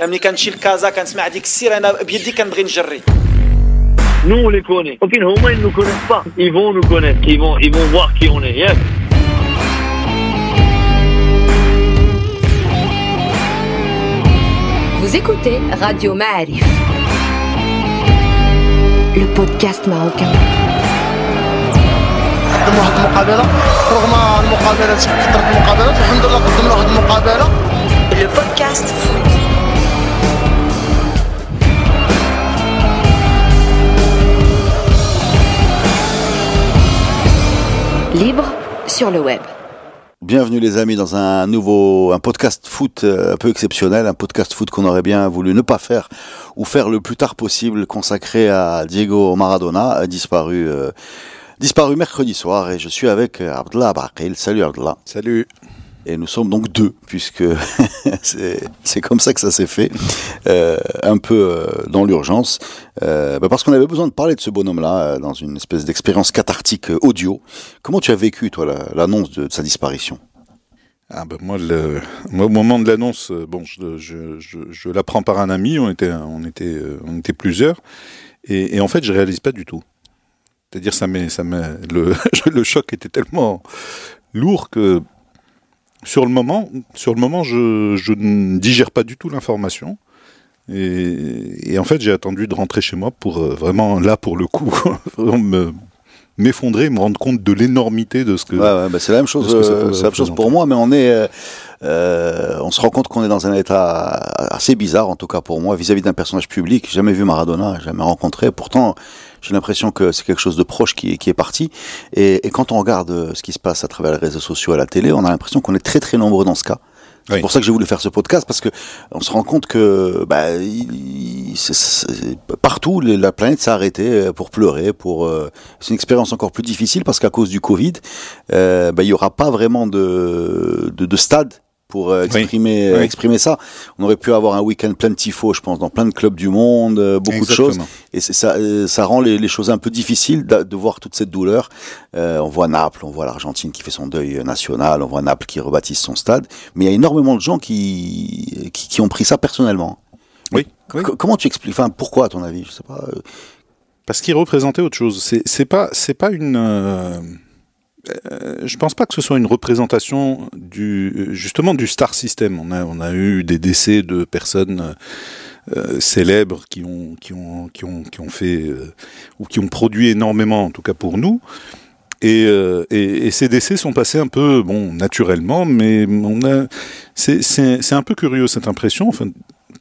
ملي كنمشي لكازا كنسمع ديك السير انا بيدي كنبغي نجري Nous, on les connaît. Ok, au moins, ils nous connaissent pas. Ils vont nous connaître. Ils vont, ils vont voir qui on est. Yes. Vous écoutez Radio Ma'arif, le podcast marocain. قدم واحد المقابله رغم المقابله كثرت المقابلات الحمد لله قدمنا واحد المقابله Le podcast foot. Libre sur le web. Bienvenue les amis dans un nouveau un podcast foot euh, un peu exceptionnel, un podcast foot qu'on aurait bien voulu ne pas faire ou faire le plus tard possible consacré à Diego Maradona, disparu euh, disparu mercredi soir et je suis avec Abdallah Abaqil. Salut Abdallah. Salut. Et nous sommes donc deux puisque c'est comme ça que ça s'est fait euh, un peu euh, dans l'urgence euh, bah, parce qu'on avait besoin de parler de ce bonhomme-là dans une espèce d'expérience cathartique audio. Comment tu as vécu toi la- l'annonce de, sa disparition? Ah ben moi, le, au moment de l'annonce, bon, je, je, je, je l'apprends par un ami. On était, on était, on était plusieurs, et, en fait, je réalise pas du tout. C'est-à-dire, ça ça le, le choc était tellement lourd que sur le moment, sur le moment, je, je ne digère pas du tout l'information. Et, et en fait, j'ai attendu de rentrer chez moi pour euh, vraiment, là, pour le coup, me m'effondrer, me rendre compte de l'énormité de ce que. Ouais, ouais, bah, c'est la même chose, euh, la même chose pour moi, mais on est, euh, on se rend compte qu'on est dans un état assez bizarre, en tout cas pour moi, vis-à-vis d'un personnage public. J'ai jamais vu Maradona, jamais rencontré. Pourtant, j'ai l'impression que c'est quelque chose de proche qui est, qui est parti. Et, et quand on regarde euh, ce qui se passe à travers les réseaux sociaux, à la télé, on a l'impression qu'on est très très nombreux dans ce cas. C'est Oui. pour ça que j'ai voulu faire ce podcast parce que on se rend compte que bah, il- partout la planète s'est arrêtée euh, pour pleurer. Pour euh, c'est une expérience encore plus difficile parce qu'à cause du Covid, euh, bah, il y aura pas vraiment de de, de stade pour euh, exprimer euh, Oui. exprimer ça. On aurait pu avoir un week-end plein de tifos, je pense, dans plein de clubs du monde, euh, beaucoup de choses. Et ça, ça rend les, les choses un peu difficiles de, de voir toute cette douleur. Euh, on voit Naples, on voit l'Argentine qui fait son deuil national, on voit Naples qui rebaptise son stade. Mais il y a énormément de gens qui, qui, qui ont pris ça personnellement. Oui, Comment tu expliques Enfin, pourquoi à ton avis? Je sais pas. Parce qu'il représentait autre chose. C'est c'est pas c'est pas une. euh, euh, je pense pas que ce soit une représentation du justement du star system. On a on a eu des décès de personnes euh, célèbres qui ont qui ont qui ont qui ont fait euh, ou qui ont produit énormément en tout cas pour nous. Et, euh, et, ces décès sont passés un peu bon naturellement, mais on a c'est un peu curieux cette impression. Enfin,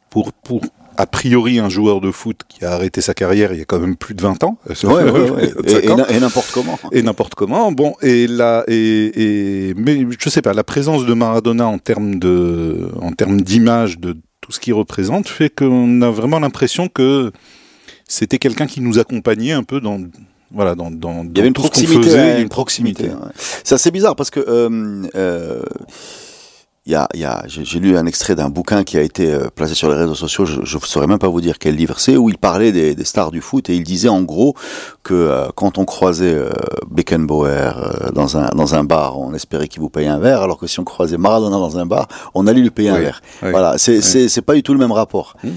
pour pour a priori un joueur de foot qui a arrêté sa carrière il y a quand même plus de 20 ans. Ouais, ouais, ouais. Et, et 25 ans. na- et n'importe comment. Et n'importe comment. Bon, et là, et, et mais je sais pas, la présence de Maradona en termes de, en termes d'image de tout ce qu'il représente fait qu'on a vraiment l'impression que c'était quelqu'un qui nous accompagnait un peu dans, voilà, dans, dans, Il y avait une proximité. faisait, ouais, une proximité. ouais. C'est assez bizarre parce que euh, euh, il y a, y a, j'ai lu un extrait d'un bouquin qui a été euh, placé sur les réseaux sociaux. Je ne saurais même pas vous dire quel livre c'est, où il parlait des, des stars du foot et il disait en gros que euh, quand on croisait euh, Beckenbauer euh, dans un dans un bar, on espérait qu'il vous paye un verre, alors que si on croisait Maradona dans un bar, on allait lui payer un verre. oui, voilà, c'est oui. c'est pas du tout le même rapport. Euh,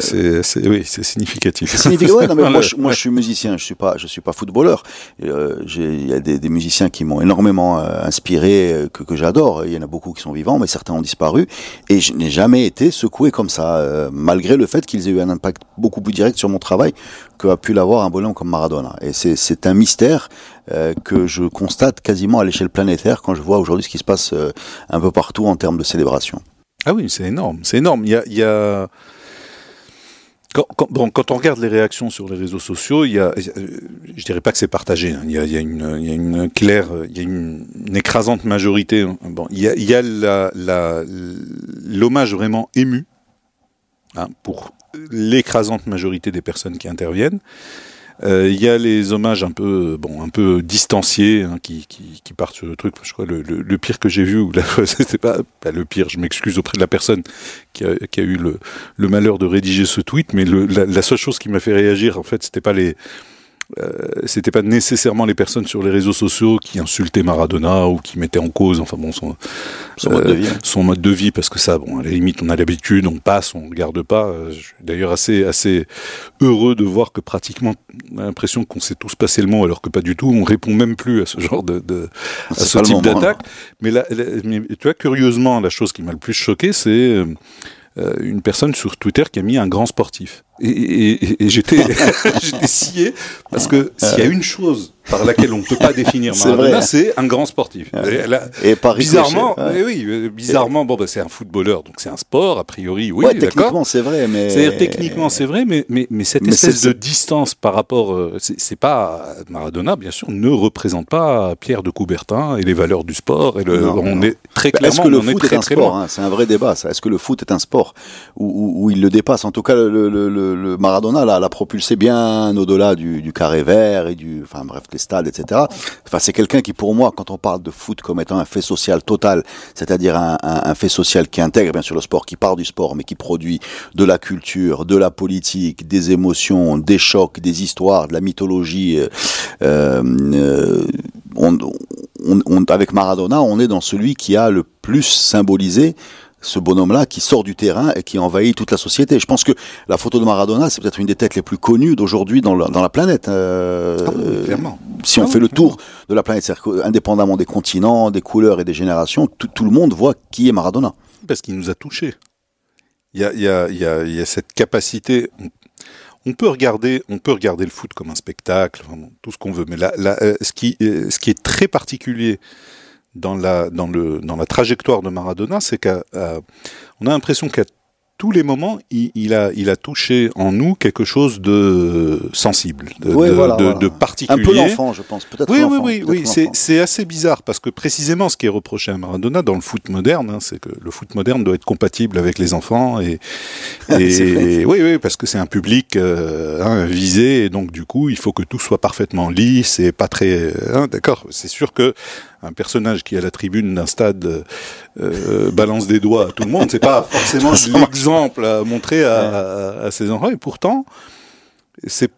c'est- c'est- oui, c'est significatif. Significatif. Ouais, non, mais moi, je, moi, je suis musicien. Je suis pas, je suis pas footballeur. Euh, Il y a des, des musiciens qui m'ont énormément euh, inspiré, euh, que, que j'adore. Il y en a beaucoup qui sont vivants, mais certains ont disparu. Et je n'ai jamais été secoué comme ça, euh, malgré le fait qu'ils aient eu un impact beaucoup plus direct sur mon travail que a pu l'avoir un bonhomme comme Maradona. Et c'est, c'est un mystère euh, que je constate quasiment à l'échelle planétaire quand je vois aujourd'hui ce qui se passe euh, un peu partout en termes de célébration. Ah oui, c'est énorme, c'est énorme. Il y a. Quand, on regarde les réactions sur les réseaux sociaux, il y a, je dirais pas que c'est partagé. hein. Il, y a, une, claire, il y a une, écrasante majorité. Bon, il y a, l'hommage vraiment ému hein, pour l'écrasante majorité des personnes qui interviennent. Euh, Il y a les hommages un peu, bon, un peu distanciés hein, qui, qui, partent sur le truc. Je crois le, pire que j'ai vu, ou c'était pas, pas le pire. Je m'excuse auprès de la personne qui a, qui a eu le, malheur de rédiger ce tweet, mais la, la seule chose qui m'a fait réagir, en fait, c'était pas les euh, c'était pas nécessairement les personnes sur les réseaux sociaux qui insultaient Maradona ou qui mettaient en cause, enfin bon, son, Son mode de vie. son mode de vie, parce que ça, bon, à la limite, on a l'habitude, on passe, on regarde pas. Euh, Je suis d'ailleurs assez, assez heureux de voir que pratiquement, on a l'impression qu'on s'est tous passé le mot, alors que pas du tout. On répond même plus à ce genre de, de à ce type moment. d'attaque. Mais, là, là, mais tu vois, curieusement, la chose qui m'a le plus choqué, c'est euh, euh, une personne sur Twitter qui a mis un grand sportif. Et, et- j'étais j'étais scié parce que s'il y a une chose par laquelle on ne peut pas définir Maradona, c'est un grand sportif. Et là, Et par bizarrement, ouais. oui, euh, bizarrement, bon, bah, c'est un footballeur, donc c'est un sport, a priori, oui, Ouais, techniquement, c'est vrai, mais. C'est-à-dire techniquement c'est vrai, mais, mais, mais cette Mais espèce de distance par rapport, euh, c'est pas Maradona bien sûr ne représente pas Pierre de Coubertin et les valeurs du sport et le, Non, on non. est très Bah, Est-ce clairement que le on en est foot très est un très sport hein C'est un vrai débat, ça. Est-ce que le foot est un sport où, où- où il le dépasse? En tout cas, le, le- le- le Maradona l'a propulsé bien au-delà du, carré vert et du, enfin bref, des stades, etc. Enfin, c'est quelqu'un qui, pour moi, quand on parle de foot comme étant un fait social total, c'est-à-dire un, fait social qui intègre bien sûr le sport, qui part du sport, mais qui produit de la culture, de la politique, des émotions, des chocs, des histoires, de la mythologie. euh, euh, avec Maradona, on est dans celui qui a le plus symbolisé ce bonhomme-là qui sort du terrain et qui envahit toute la société. Je pense que la photo de Maradona, c'est peut-être une des têtes les plus connues d'aujourd'hui dans, la- dans la planète. Euh, Ah oui, clairement. Si on Ah fait le tour de la planète, c'est-à-dire indépendamment des continents, des couleurs et des générations, tout, tout le monde voit qui est Maradona. Parce qu'il nous a touchés. Il y a, il y a- il y a- il y a cette capacité. on- peut regarder, on peut regarder le foot comme un spectacle, tout ce qu'on veut. Mais là, là, euh, ce qui, euh, ce qui est très particulier dans la, dans le, dans la trajectoire de Maradona, c'est qu'on a l'impression qu'à tous les moments, il, il a, il a touché en nous quelque chose de sensible, de, Ouais, de, voilà, de- voilà. de Un particulier. peu l'enfant, je pense. Peut-être Oui, oui, oui. C'est, assez bizarre parce que précisément ce qui est reproché à Maradona dans le foot moderne, hein, c'est que le foot moderne doit être compatible avec les enfants et, oui, oui, parce que c'est un public euh, hein, visé et donc du coup il faut que tout soit parfaitement lisse et pas très. hein, d'accord. C'est sûr que un personnage qui à la tribune d'un stade euh, euh, balance des doigts à tout le monde, c'est pas forcément l'exemple à montrer à, à- à ses enfants et pourtant c'est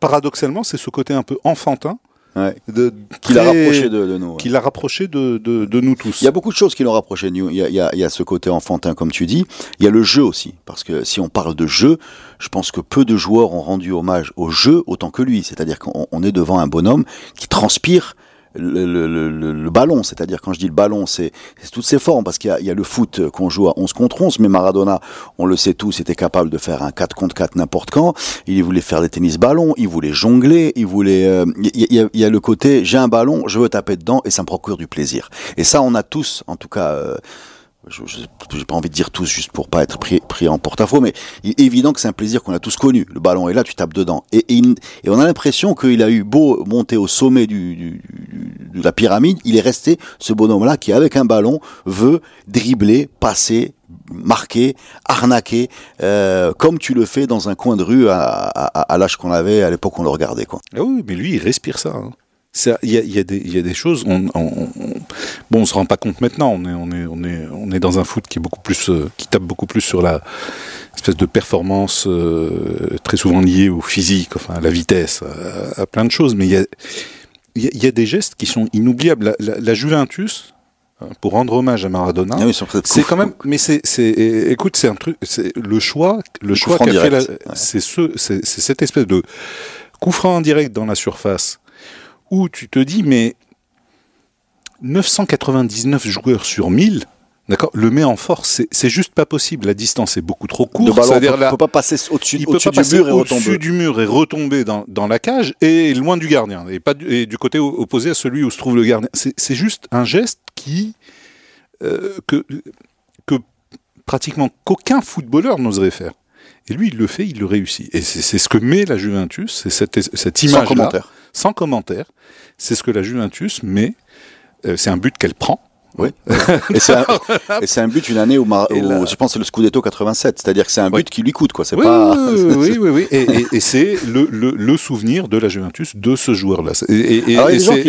paradoxalement c'est ce côté un peu enfantin Ouais. de Qui l'a rapproché de, de nous. ouais. qui l'a rapproché de, de, de nous tous. Il y a beaucoup de choses qui l'ont rapproché de nous. Il y, a, il, y a, il y a ce côté enfantin, comme tu dis. Il y a le jeu aussi. Parce que si on parle de jeu, je pense que peu de joueurs ont rendu hommage au jeu autant que lui. C'est-à-dire qu'on on est devant un bonhomme qui transpire le, le, le, le- ballon. C'est-à-dire, quand je dis le ballon, c'est toutes ses formes. Parce qu'il y y a le foot qu'on joue à 11 contre 11. Mais Maradona, on le sait tous, était capable de faire un 4 contre 4 n'importe quand. Il voulait faire des tennis ballons. Il voulait jongler. Il voulait... euh, Il y, y a le côté, j'ai un ballon, je veux taper dedans et ça me procure du plaisir. Et ça, on a tous, en tout cas... euh, je j'ai pas envie de dire tous juste pour pas être pris, pris en porte-à-faux, mais il est évident que c'est un plaisir qu'on a tous connu. Le ballon est là, tu tapes dedans. Et, et, et on a l'impression qu'il a eu beau monter au sommet du, du- de la pyramide, il est resté ce bonhomme-là qui, avec un ballon, veut dribbler, passer, marquer, arnaquer, euh, comme tu le fais dans un coin de rue à, à- à l'âge qu'on avait à l'époque où on le regardait. Quoi. Ah oui, mais lui, il respire ça. hein. Il y, a, y, a y a des choses. On, on- bon, on se rend pas compte maintenant. On est, on est, on est, on est dans un foot qui est beaucoup plus, euh, qui tape beaucoup plus sur la espèce de performance euh, très souvent liée au physique, enfin à la vitesse, à, à plein de choses. Mais il y a, il y a, il y a des gestes qui sont inoubliables. La, la- la Juventus, hein, pour rendre hommage à Maradona, Ah oui, c'est quand même, mais c'est, c'est, écoute, c'est un truc, c'est le choix, le choix qu'a fait ouais. c'est ce, c'est cette espèce de coup franc en direct dans la surface où tu te dis, mais 999 joueurs sur 1000, d'accord, le met en force, c'est, juste pas possible. La distance est beaucoup trop courte. c'est-à-dire peut, là, peut pas passer au-dessus il du mur et retomber. du mur et retomber dans, dans la cage et loin du gardien et pas du, et du côté opposé à celui où se trouve le gardien. C'est, juste un geste qui euh, que que pratiquement qu'aucun footballeur n'oserait faire. Et lui, il le fait, il le réussit. Et c'est, ce que met la Juventus, c'est cette, cette Sans image-là, commentaire. sans commentaire. C'est ce que la Juventus met. Euh, c'est un but qu'elle prend Oui. et c'est un, but une année où, Mar- Et où là- je pense que c'est le Scudetto 87, c'est-à-dire que c'est un but Oui. qui lui coûte quoi. C'est Oui, pas. oui, oui, oui. Et, et- et c'est le, le, le souvenir de la Juventus de ce joueur-là. Et,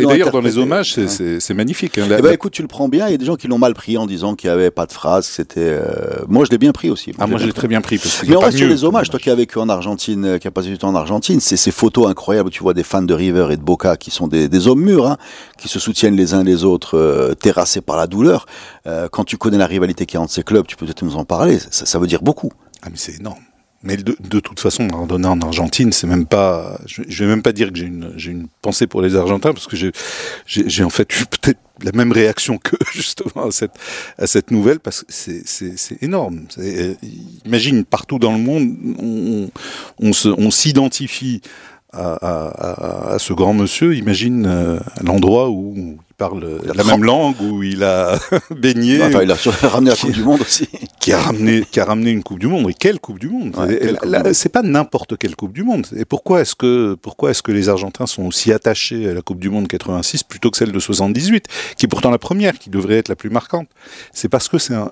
d'ailleurs, dans les hommages, c'est- magnifique. hein. La- Eh ben la- écoute, tu le prends bien. Il y a des gens qui l'ont mal pris en disant qu'il n'y avait pas de phrase. C'était. euh, Moi, je l'ai bien pris aussi. ah, moi, je l'ai très bien pris. Parce Mais on reste sur les hommages. Toi qui as vécu en Argentine, euh, qui a passé du temps en Argentine, c'est ces photos incroyables où tu vois des fans de River et de Boca qui sont des, des hommes mûrs, hein, qui se soutiennent les uns les autres, euh, terrassés par la douleur. Euh, quand tu connais la rivalité qu'il y a entre ces clubs, tu peux peut-être nous en parler. Ça, veut dire beaucoup. Ah, mais c'est énorme. Mais de, toute façon, Maradona en Argentine, c'est même pas. Je, je vais même pas dire que j'ai une, une pensée pour les Argentins, parce que j'ai, en fait eu peut-être la même réaction que justement à cette, à cette nouvelle, parce que c'est, énorme. Euh, imagine partout dans le monde, on, on, se, on s'identifie à, à, à, à ce grand monsieur. Imagine euh, l'endroit où il parle Il la même langue, où il a baigné, Enfin, il a ramené la Coupe du Monde aussi. qui a ramené qui a ramené une Coupe du Monde. Et quelle Coupe du Monde? Ouais. C'est pas n'importe quelle Coupe du Monde. Et pourquoi est-ce que pourquoi est-ce que les Argentins sont aussi attachés à la Coupe du Monde 86 plutôt que celle de 78, qui est pourtant la première, qui devrait être la plus marquante? C'est parce que c'est un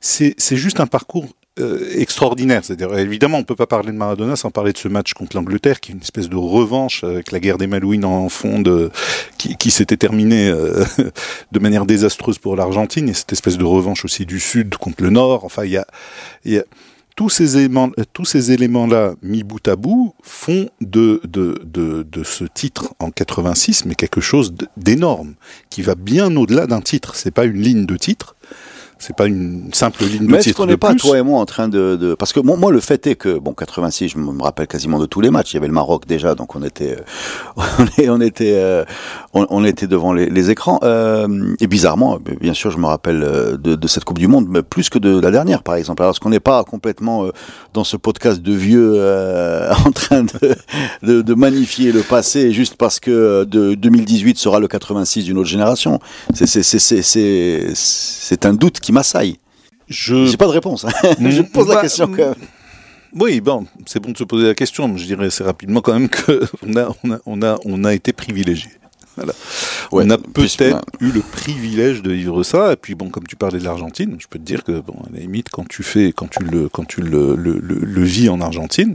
c'est juste un parcours euh, extraordinaire. C'est-à-dire, évidemment, on peut pas parler de Maradona sans parler de ce match contre l'Angleterre, qui est une espèce de revanche avec la guerre des Malouines en fond, de, qui, qui s'était terminée euh, de manière désastreuse pour l'Argentine, et cette espèce de revanche aussi du Sud contre le Nord. Enfin, il y a, y a tous ces éléments, tous ces éléments-là mis bout à bout font de, de, de, de ce titre en 86, mais quelque chose d'énorme, qui va bien au-delà d'un titre. C'est pas une ligne de titre. C'est pas une simple ligne de Mais est-ce titre qu'on de n'est pas, toi et moi, en train de... de- Parce que moi, moi, le fait est que, bon, 86, je me rappelle quasiment de tous les matchs. Il y avait le Maroc déjà, donc on était, euh, on, était, euh, on, on était devant les, les écrans. Euh, et bizarrement, bien sûr, je me rappelle de, de cette Coupe du Monde, mais plus que de la dernière, par exemple. Alors, est-ce qu'on n'est pas complètement dans ce podcast de vieux en train de, de, de magnifier le passé juste parce que de 2018 sera le 86 d'une autre génération? C'est un doute qui m'assaille. Je J'ai pas de réponse. hein. je pose la Bah, question quand même. Oui, bon, c'est bon de se poser la question, mais je dirais assez rapidement quand même que on a, on a, on a, on a été privilégié. Voilà. Ouais, on a peut-être eu le privilège de vivre ça. Et puis bon, comme tu parlais de l'Argentine, je peux te dire que bon, à la limite, quand tu fais, quand tu le, quand tu le, le, le, le vis en Argentine,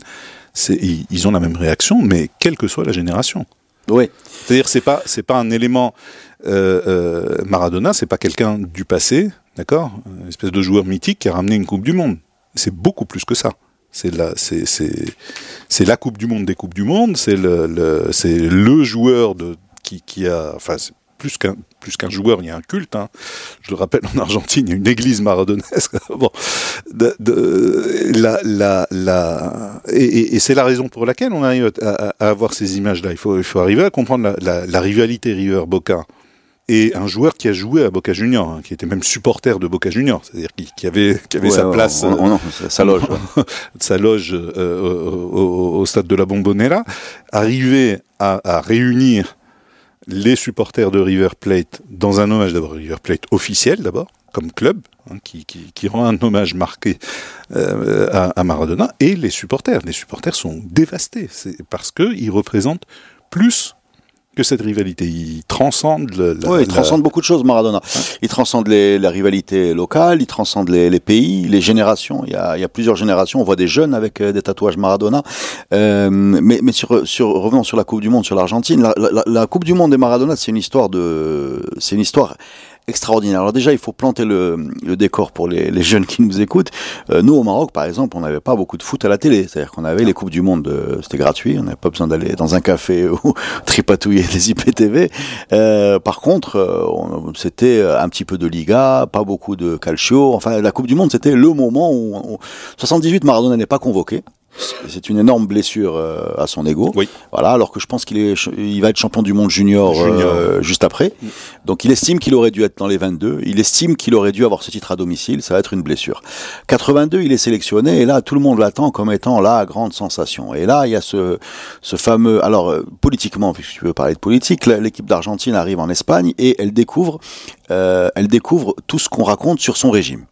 ils ont la même réaction, mais quelle que soit la génération. Oui. C'est-à-dire, c'est pas, c'est pas un élément euh, euh, Maradona, c'est pas quelqu'un du passé, d'accord, une espèce de joueur mythique qui a ramené une Coupe du Monde. C'est beaucoup plus que ça. C'est la, c'est, c'est, la Coupe du Monde des Coupes du Monde. C'est le, c'est le joueur de qui, qui a, enfin, plus qu'un plus qu'un joueur, il y a un culte. Hein. Je le rappelle, en Argentine, il y a une église maradonesque. bon, de, la, la, et, c'est la raison pour laquelle on arrive à, avoir ces images-là. Il faut, il faut arriver à comprendre la- la rivalité River-Boca. Et un joueur qui a joué à Boca Junior, hein, qui était même supporter de Boca Junior, c'est-à-dire qui, qui avait, qui avait Ouais, sa ouais, place, on- on- on- ça- ça loge. sa loge euh, au, stade de la Bombonera, arriver à, à réunir les supporters de River Plate dans un hommage d'abord River Plate officiel d'abord comme club hein, qui, qui, qui rend un hommage marqué euh, à, à Maradona et les supporters les supporters sont dévastés c'est parce que ils représentent plus que cette rivalité ils transcendent le, la- Ouais, il la- transcende beaucoup de choses, Maradona. Il transcende les, la rivalité locale, il transcende les, les pays, les générations. Il y, a, il y a plusieurs générations. On voit des jeunes avec euh, des tatouages Maradona. Euh, mais mais sur, sur, revenons sur la Coupe du Monde, sur l'Argentine. La, la- la Coupe du Monde des Maradona, c'est une histoire de, c'est une histoire extraordinaire. Alors déjà, il faut planter le, le décor pour les, les jeunes qui nous écoutent. Euh, nous, au Maroc, par exemple, on n'avait pas beaucoup de foot à la télé. C'est-à-dire qu'on avait les Coupes du Monde, euh, c'était gratuit. On n'avait pas besoin d'aller dans un café ou tripatouiller des IPTV. Euh, par contre, euh, on- c'était un petit peu de Liga, pas beaucoup de Calcio. Enfin, la Coupe du Monde, c'était le moment où... où 78, Maradona n'est pas convoqué. C'est une énorme blessure euh, à son ego. Oui. Voilà, alors que je pense qu'il est, ch- il va être champion du monde junior, Junior. euh, juste après. Donc il estime qu'il aurait dû être dans les 22. Il estime qu'il aurait dû avoir ce titre à domicile. Ça va être une blessure. 82, il est sélectionné et là tout le monde l'attend comme étant la grande sensation. Et là il y a ce, ce fameux. Alors euh, politiquement, puisque tu veux parler de politique, l'équipe d'Argentine arrive en Espagne et elle découvre, euh, elle découvre tout ce qu'on raconte sur son régime.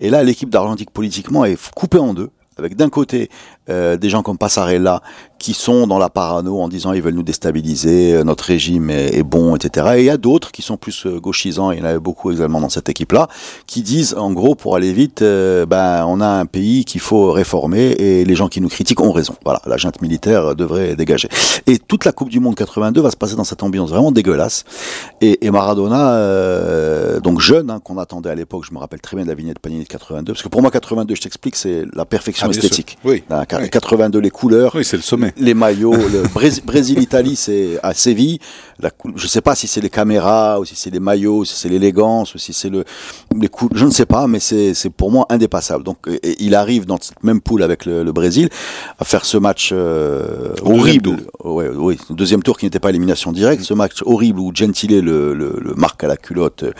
Et là, l'équipe d'Argentine politiquement est coupée en deux. avec d'un côté euh, des gens comme Passarella qui sont dans la parano en disant ils veulent nous déstabiliser, euh, notre régime est, est bon, etc. Et il y a d'autres qui sont plus euh, gauchisants, il y en avait beaucoup également dans cette équipe-là, qui disent en gros pour aller vite, euh, ben on a un pays qu'il faut réformer et les gens qui nous critiquent ont raison. Voilà, la junte militaire devrait dégager. Et toute la Coupe du Monde 82 va se passer dans cette ambiance vraiment dégueulasse. Et, et Maradona, euh, donc jeune, hein, qu'on attendait à l'époque, je me rappelle très bien de la vignette Panini de 82, parce que pour moi 82, je t'explique, c'est la perfection Ah, esthétique. Oui. Oui. 82 les couleurs, Oui, c'est le sommet. les maillots, le Brés- Brésil-Italie, c'est à Séville. La, cou- je sais pas si c'est les caméras, ou si c'est les maillots, ou si c'est l'élégance, ou si c'est le, les cou- je ne sais pas, mais c'est, c'est pour moi indépassable. Donc, et- il arrive dans cette même poule avec le, le Brésil à faire ce match euh, horrible. Ouais, oui, le deuxième tour qui n'était pas élimination directe, ce match horrible où Gentile le, le, le marque à la culotte euh,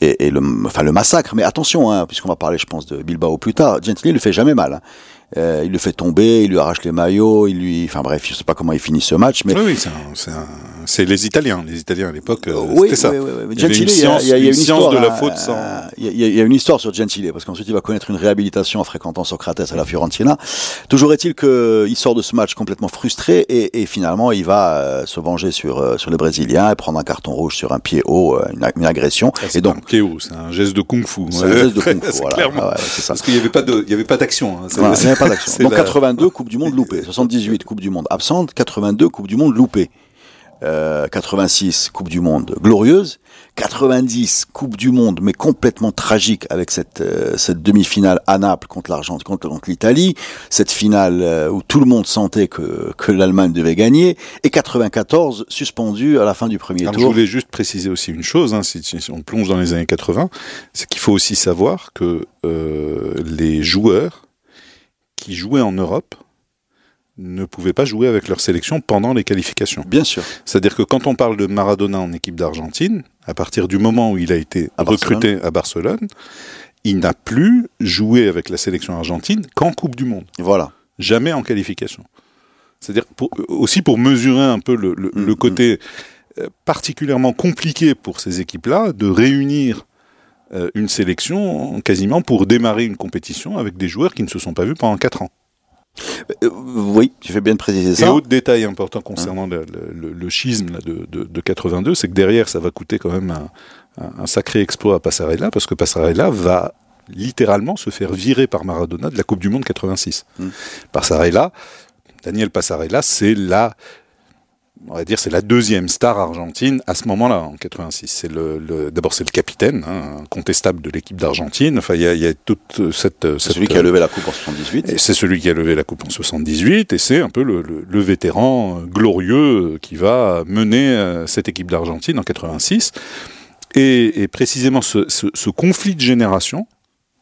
et, et le, enfin le massacre. Mais attention, hein, puisqu'on va parler, je pense, de Bilbao plus tard, Gentile le fait jamais mal. hein. Euh, il le fait tomber, il lui arrache les maillots, il lui, enfin bref, je sais pas comment il finit ce match, mais c'est les Italiens. Les Italiens à l'époque, euh, oui, c'était ça. oui, oui. Il y Gentile, une il y a- science, il y a, il y a une histoire de la faute sans. euh, Il y, a, il y a une histoire sur Gentile parce qu'ensuite il va connaître une réhabilitation en fréquentant Socrates à la Fiorentina. Toujours est-il qu'il sort de ce match complètement frustré et, et finalement il va euh, se venger sur euh, sur les Brésiliens et prendre un carton rouge sur un pied haut, euh, une, ag- une agression. Ah, c'est et donc un pied haut, c'est un geste de kung-fu. c'est un geste de kung fu, C'est voilà. clairement. Ah ouais, c'est ça. Parce qu'il n'y avait pas de, il y avait pas d'action. hein. C'est- Voilà, il n'y avait pas d'action. c'est Donc la- 82 Coupe du Monde loupée, 78 Coupe du Monde absente, 82 Coupe du Monde loupée. Euh, 86 Coupe du Monde glorieuse, 90 Coupe du Monde mais complètement tragique avec cette euh, cette demi-finale à Naples contre l'Argentine contre, contre l'Italie, cette finale euh, où tout le monde sentait que que l'Allemagne devait gagner et 94 suspendu à la fin du premier Alors, je tour. voulais juste préciser aussi une chose, hein, si, si on plonge dans les années 80, c'est qu'il faut aussi savoir que euh, les joueurs qui jouaient en Europe ne pouvaient pas jouer avec leur sélection pendant les qualifications. Bien sûr. C'est-à-dire que quand on parle de Maradona en équipe d'Argentine, à partir du moment où il a été À recruté à Barcelone, il n'a plus joué avec la sélection argentine qu'en Coupe du Monde, Voilà. jamais en qualification. C'est-à-dire aussi pour mesurer un peu le, le- Mm, le mm. côté euh, particulièrement compliqué pour ces équipes-là de réunir euh, une sélection quasiment pour démarrer une compétition avec des joueurs qui ne se sont pas vus pendant 4 ans. Euh, oui, tu fais bien de préciser Et ça. autre détail important concernant le, le- le- le schisme là, de, de- de 82, c'est que derrière, ça va coûter quand même un, un- un sacré exploit à Passarella, parce que Passarella va littéralement se faire virer par Maradona de la Coupe du Monde 86. Mm. Passarella, Daniel Passarella, c'est la, on va dire, c'est la deuxième star argentine à ce moment-là, en 86. C'est le, le- d'abord c'est le capitaine, hein, incontestable de l'équipe d'Argentine. Enfin, il y a, y a toute cette, C'est cette celui qui a levé la coupe en 78. et c'est celui qui a levé la coupe en 78, et c'est un peu le, le- le vétéran euh, glorieux euh, qui va mener euh, cette équipe d'Argentine en 86. Et, et précisément ce, ce- ce conflit de génération,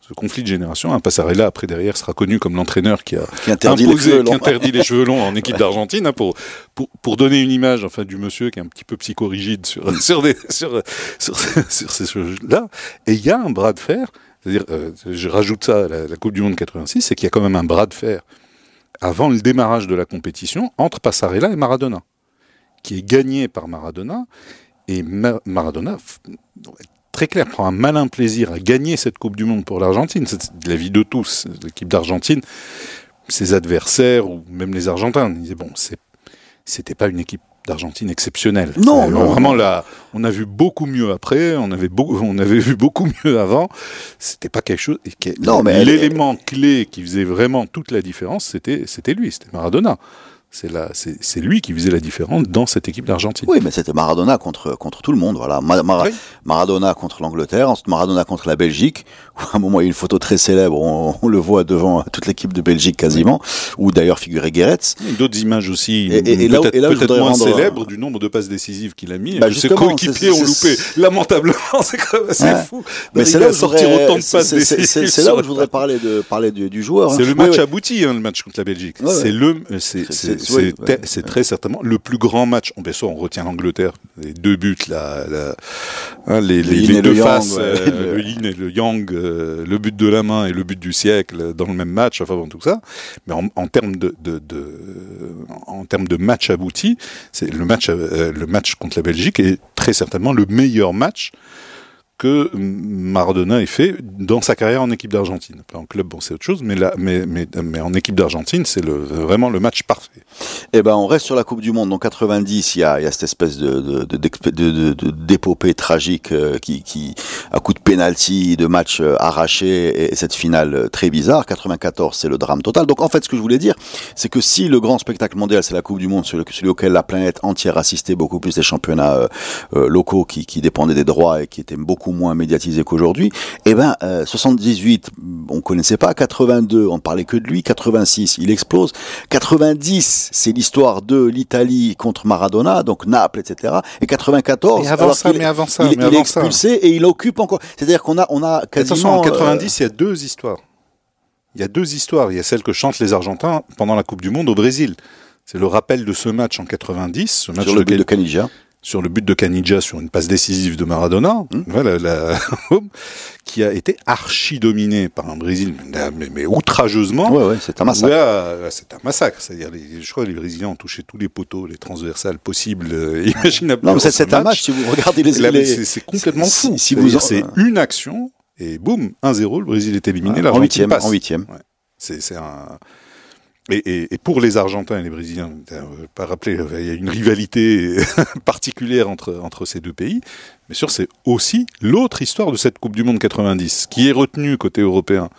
ce conflit de génération, un Passarella après derrière sera connu comme l'entraîneur qui a qui interdit les imposé, cheveux qui longs. interdit les cheveux longs en équipe d'Argentine hein, pour, pour pour donner une image enfin du monsieur qui est un petit peu psychorigide sur sur des sur sur, sur ces choses-là. Et il y a un bras de fer. C'est-à-dire, euh, je rajoute ça à la, la Coupe du Monde 86, c'est qu'il y a quand même un bras de fer avant le démarrage de la compétition entre Passarella et Maradona, qui est gagné par Maradona. Et Ma- Maradona, très clair, prend un malin plaisir à gagner cette Coupe du Monde pour l'Argentine. C'est la vie de tous. L'équipe d'Argentine, ses adversaires ou même les Argentins disaient bon, c'était pas une équipe d'Argentine exceptionnelle. Non, non, vraiment là, on a vu beaucoup mieux après, on avait beaucoup, on avait vu beaucoup mieux avant. C'était pas quelque chose. Non, mais elle- l'élément clé qui faisait vraiment toute la différence, c'était c'était lui, c'était Maradona. C'est là, c'est c'est lui qui faisait la différence dans cette équipe d'Argentine. Oui, mais c'était Maradona contre contre tout le monde. Voilà, Oui. Maradona contre l'Angleterre, ensuite Maradona contre la Belgique. Où à un moment, il y a une photo très célèbre. On, on le voit devant toute l'équipe de Belgique quasiment, où d'ailleurs figurait Guéretz. D'autres images aussi, Et- et- et là peut-être et là moins rendre- célèbres du nombre de passes décisives qu'il a mis. Bah, ses coéquipiers ont loupé lamentablement. c'est quand même assez Ouais. fou. Mais c'est là où je sortir voudrais- parler de parler du, du joueur. hein. C'est le match abouti, hein, le match contre la Belgique. C'est le, c'est, très certainement le plus grand match. Ça, on retient l'Angleterre, les deux buts là, les, deux faces, le yin et le yang, euh, le but de la main et le but du siècle dans le même match. Enfin bon, tout ça. Mais en, termes de, en termes de match abouti, c'est le match, euh, le match contre la Belgique est très certainement le meilleur match que Maradona ait fait dans sa carrière en équipe d'Argentine. En club, bon, c'est autre chose, mais, là, mais, mais, mais en équipe d'Argentine, c'est le, vraiment le match parfait. Eh ben, on reste sur la Coupe du Monde. En 90, il y a, cette espèce de, d'épopée tragique euh, qui, à coup de penalty, de match euh, arraché et, et cette finale euh, très bizarre. 94, c'est le drame total. Donc, en fait, ce que je voulais dire, c'est que si le grand spectacle mondial, c'est la Coupe du Monde, celui, auquel la planète entière assistait beaucoup plus des championnats locaux qui, qui dépendaient des droits et qui étaient beaucoup moins médiatisés qu'aujourd'hui, eh ben, euh, 78, on connaissait pas. 82, on parlait que de lui. 86, il explose. 90, c'est l'histoire de l'Italie contre Maradona, donc Naples, etc. Et 94, Mais avant alors ça, qu'il- mais avant ça, il, mais il est ça. expulsé et il occupe encore. C'est-à-dire qu'on a, on a quasiment. Attention, en euh, 90, il y a deux histoires. Il y a deux histoires. Il y a celle que chantent les Argentins pendant la Coupe du Monde au Brésil. C'est le rappel de ce match en 90, ce match sur le but de Canija. Sur le but de Canija sur une passe décisive de Maradona, Mmh. voilà, la- qui a été archi dominé par un Brésil, mais, outrageusement. Ouais, ouais, c'est un massacre. C'est un massacre. C'est-à-dire, je crois que les Brésiliens ont touché tous les poteaux, les transversales possibles, euh, imaginables. Non, mais c'est un match, si vous regardez les. Les- c'est- complètement fou. si vous en- c'est une action et boum, 1-0, le Brésil est éliminé. en l'Argentine huitième, en huitième. C'est un. Et, et- et pour les Argentins et les Brésiliens, euh, pas rappeler, euh, il y a une rivalité particulière entre, entre ces deux pays. Mais sûr, c'est aussi l'autre histoire de cette Coupe du Monde 90, qui est retenue côté européen.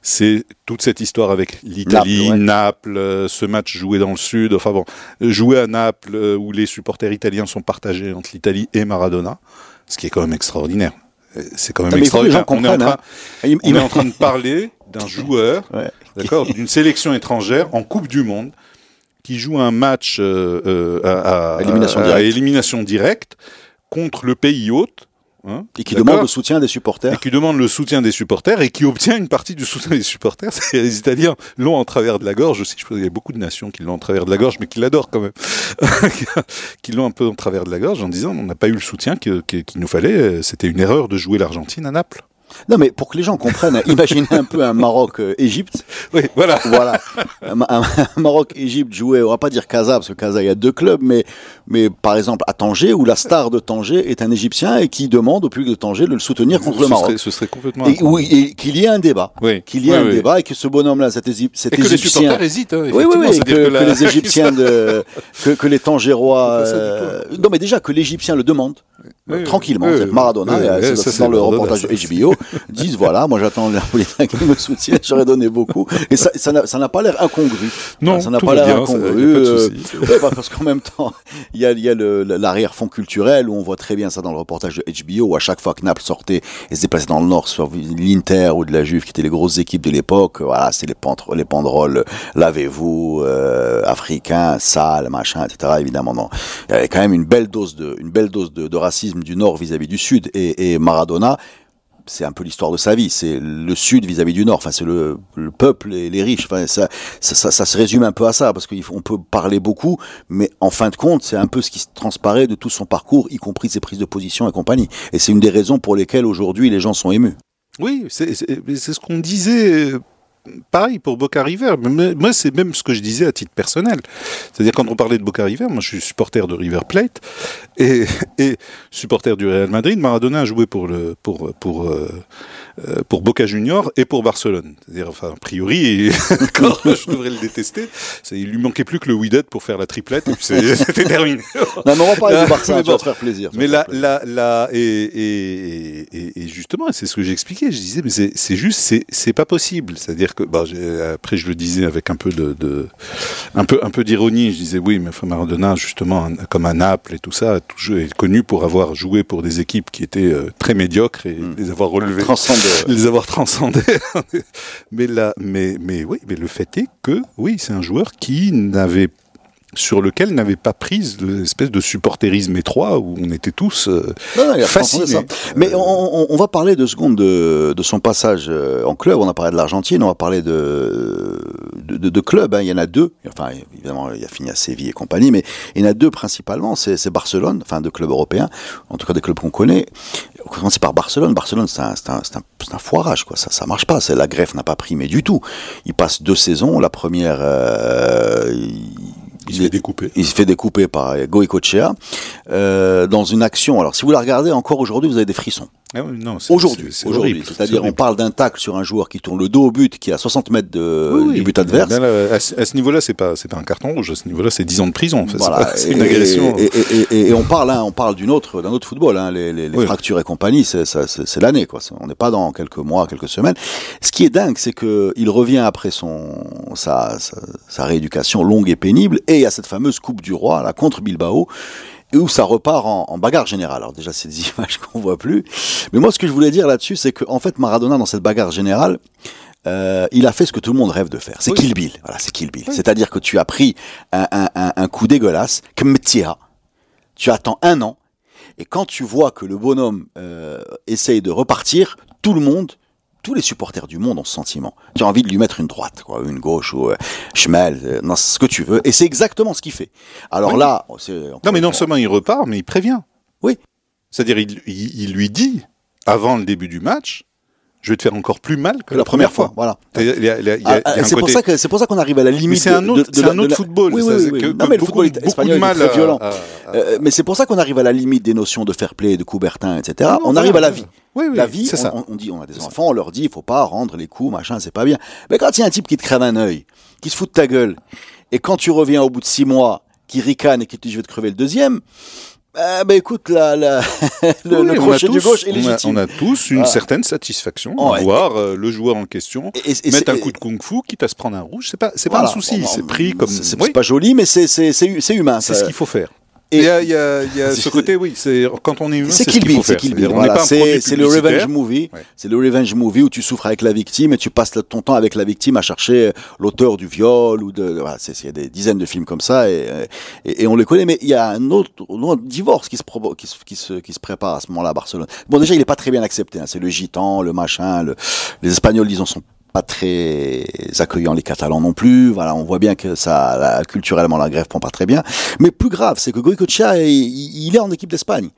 C'est toute cette histoire avec l'Italie, Naples, ouais. euh, ce match joué dans le sud, enfin bon, joué à Naples, où les supporters italiens sont partagés entre l'Italie et Maradona, ce qui est quand même extraordinaire. C'est quand même extraordinaire. On est en train- hein. On il- est en train de parler d'un joueur, Ouais. D'accord, d'une sélection étrangère en Coupe du Monde qui joue un match euh, euh, à, à- Élimination à- à directe. élimination directe contre le pays hôte. hein, Et qui demande le soutien des et supporters. qui demande le soutien des supporters et qui obtient une partie du soutien des supporters. Les Italiens l'ont en travers de la gorge aussi. Je pense qu'il y a beaucoup de nations qui l'ont en travers de la gorge, mais qui l'adorent quand même. qui l'ont un peu en travers de la gorge en disant on n'a pas eu le soutien qu'il nous fallait. C'était une erreur de jouer l'Argentine à Naples. Non, mais pour que les gens comprennent, imaginez un peu un Maroc-Égypte. Oui, voilà. voilà. Un, un- un Maroc-Égypte joué, on va pas dire Casa, parce que Casa, il y a deux clubs, mais, mais par exemple à Tanger, où la star de Tanger est un Égyptien et qui demande au public de Tanger de le soutenir contre le ce, Maroc. serait, ce serait complètement. Et, oui, et qu'il y ait un débat. Oui. Qu'il y ait Oui, un oui. débat et que ce bonhomme-là, cet, Égyp- cet Et que les Égyptien. supporters hésitent. hein, Oui, oui, oui, que, que la- les Égyptiens de, que, que les Tangérois, euh, non mais déjà que l'Égyptien le demande, Tranquillement, c'est Maradona, et, ça, dans le Maradona, reportage de HBO, disent voilà, moi j'attends les Napolitains qui me soutiennent, j'aurais donné beaucoup, et ça ça n'a pas l'air incongru. Non, ça n'a pas l'air incongru. pas de euh, ouais, bah, parce qu'en même temps, il y a, y a l'arrière-fond culturel où on voit très bien ça dans le reportage de HBO où à chaque fois que Naples sortait et se déplaçait dans le Nord, soit l'Inter ou de la Juve qui étaient les grosses équipes de l'époque, voilà, c'est les, les banderoles, lavez-vous, euh, africains, sales, machin, etc. Évidemment, non. Il y avait quand même une belle dose de, une belle dose de, de racisme du Nord vis-à-vis du Sud et, Maradona c'est un peu l'histoire de sa vie. C'est le Sud vis-à-vis du Nord. Enfin, c'est le, le peuple et les riches. Enfin, ça, ça, se résume un peu à ça parce qu'on peut parler beaucoup, mais en fin de compte, c'est un peu ce qui se transparaît de tout son parcours, y compris ses prises de position et compagnie. Et c'est une des raisons pour lesquelles aujourd'hui les gens sont émus. Oui, c'est ce qu'on disait. Pareil pour Boca River. Moi, c'est même ce que je disais à titre personnel. C'est-à-dire quand on parlait de Boca River, moi je suis supporter de River Plate et, et supporter du Real Madrid. Maradona a joué pour le pour pour euh, euh, pour Boca Junior et pour Barcelone. C'est-à-dire, enfin, a priori, d'accord, je devrais le détester. Il lui manquait plus que le Wydad pour faire la triplette et puis c'était terminé. Non, mais on va parler du Barça, bon. faire plaisir. Mais là, là, là, et, et, et, justement, c'est ce que j'expliquais. Je disais, mais c'est juste, c'est pas possible. C'est-à-dire que, bah, après, je le disais avec un peu de, de un peu, un peu d'ironie. Je disais, oui, mais enfin, Maradona, justement, comme à Naples et tout ça, est connu pour avoir joué pour des équipes qui étaient euh, très médiocres et Mm. les avoir relevées les avoir transcendés. mais là, mais, mais oui, mais le fait est que, oui, c'est un joueur qui n'avait sur lequel n'avait pas prise l'espèce de supporterisme étroit où on était tous euh, Non, non, fascinés. ça. Mais on, on- on va parler deux secondes de, de son passage euh, en club. On a parlé de l'Argentine, on va parler de, de, de, de clubs. hein. Il y en a deux. Enfin, évidemment, il a fini à Séville et compagnie, mais il y en a deux principalement. C'est Barcelone, enfin deux clubs européens, en tout cas des clubs qu'on connaît. On commence par Barcelone. Barcelone, c'est un, un, un, foirage, quoi. Ça, ça marche pas. C'est la greffe n'a pas pris, mais du tout. Il passe deux saisons. La première, euh, il, il se fait découper. il se fait découper par Goicochea euh, dans une action. Alors, si vous la regardez encore aujourd'hui, vous avez des frissons. Ah oui, Aujourd'hui, C'est-à-dire, c'est on parle d'un tacle sur un joueur qui tourne le dos au but, qui est à 60 mètres de, Oui, oui. du but adverse. Ben là, à, ce- à niveau-là, c'est pas, c'est pas un carton rouge. À ce niveau-là, c'est 10 ans de prison. en fait. C'est Voilà. C'est une agression. Et, et- et- et on parle, hein, on parle d'une autre, d'un autre football. Hein, les, les- les Oui. fractures et compagnie, c'est, l'année, quoi. On n'est pas dans quelques mois, quelques semaines. Ce qui est dingue, c'est que il revient après son sa, sa, sa rééducation longue et pénible, et il y a cette fameuse Coupe du Roi, là, contre Bilbao. Et où ça repart en, en bagarre générale. Alors déjà, c'est des images qu'on voit plus. Mais moi, ce que je voulais dire là-dessus, c'est qu'en fait, Maradona, dans cette bagarre générale, euh, il a fait ce que tout le monde rêve de faire. C'est Oui. Kill Bill. Voilà, c'est Kill Bill. C'est-à-dire que tu as pris un, un, un, un coup dégueulasse, Kmetia. Tu attends un an. Et quand tu vois que le bonhomme euh, essaye de repartir, tout le monde, tous les supporters du monde ont ce sentiment. Tu as envie de lui mettre une droite, quoi, une gauche ou euh, Schmel, euh, non, ce que tu veux. Et c'est exactement ce qu'il fait. Alors Oui. là, c'est Non, mais non seulement il repart, mais il prévient. Oui. C'est-à-dire, il, il- il lui dit, avant le début du match, je vais te faire encore plus mal que la première fois. Voilà. Ah, c'est pour côté- ça pour qu'on arrive à la limite. C'est un de- autre, de- de un de autre la- football. Oui, oui, c'est oui. que- Non, que mais le beaucoup- football beaucoup espagnol de est mal très violent. à- à- Euh, mais c'est pour ça qu'on arrive à la limite des notions de fair play, de Coubertin, etc. Non, on arrive à la vie. Oui, oui, la vie, c'est on, ça. on- on dit, on a des enfants, on leur dit, il faut pas rendre les coups, machin, c'est pas bien. Mais quand il y a un type qui te crève un œil, qui se fout de ta gueule, et quand tu reviens au bout de six mois, qui ricane et qui te dit je vais te crever le deuxième, euh, ben écoute, la, la, le, Oui, le crochet du gauche est on a- légitime. On a, tous une Voilà. certaine satisfaction Ouais. de voir euh, le joueur en question Et- et- et mettre un coup de kung-fu, quitte à se prendre un rouge. C'est pas, c'est pas un souci. C'est pris comme. C'est Oui, pas joli, mais c'est humain. c'est ce qu'il faut faire. Et- Il y a, il y a- y a ce côté, oui. C'est quand on est humain, C'est c'est ce Kill Bill, c'est. Kill Bill. Voilà, c'est le revenge movie. Ouais. C'est le revenge movie où tu souffres avec la victime et tu passes ton temps avec la victime à chercher l'auteur du viol ou de. Voilà, il y a des dizaines de films comme ça et, et, et on les connaît. Mais il y a un autre, un autre divorce qui se, qui, se, qui, se, qui se prépare à ce moment-là à Barcelone. Bon, déjà, il est pas très bien accepté. hein. C'est le gitan, le machin. Le, les Espagnols, disons, sont pas très accueillants les Catalans non plus. Voilà, on voit bien que ça, culturellement, la grève prend pas très bien. Mais plus grave, c'est que Goicoechea, il, il est en équipe d'Espagne.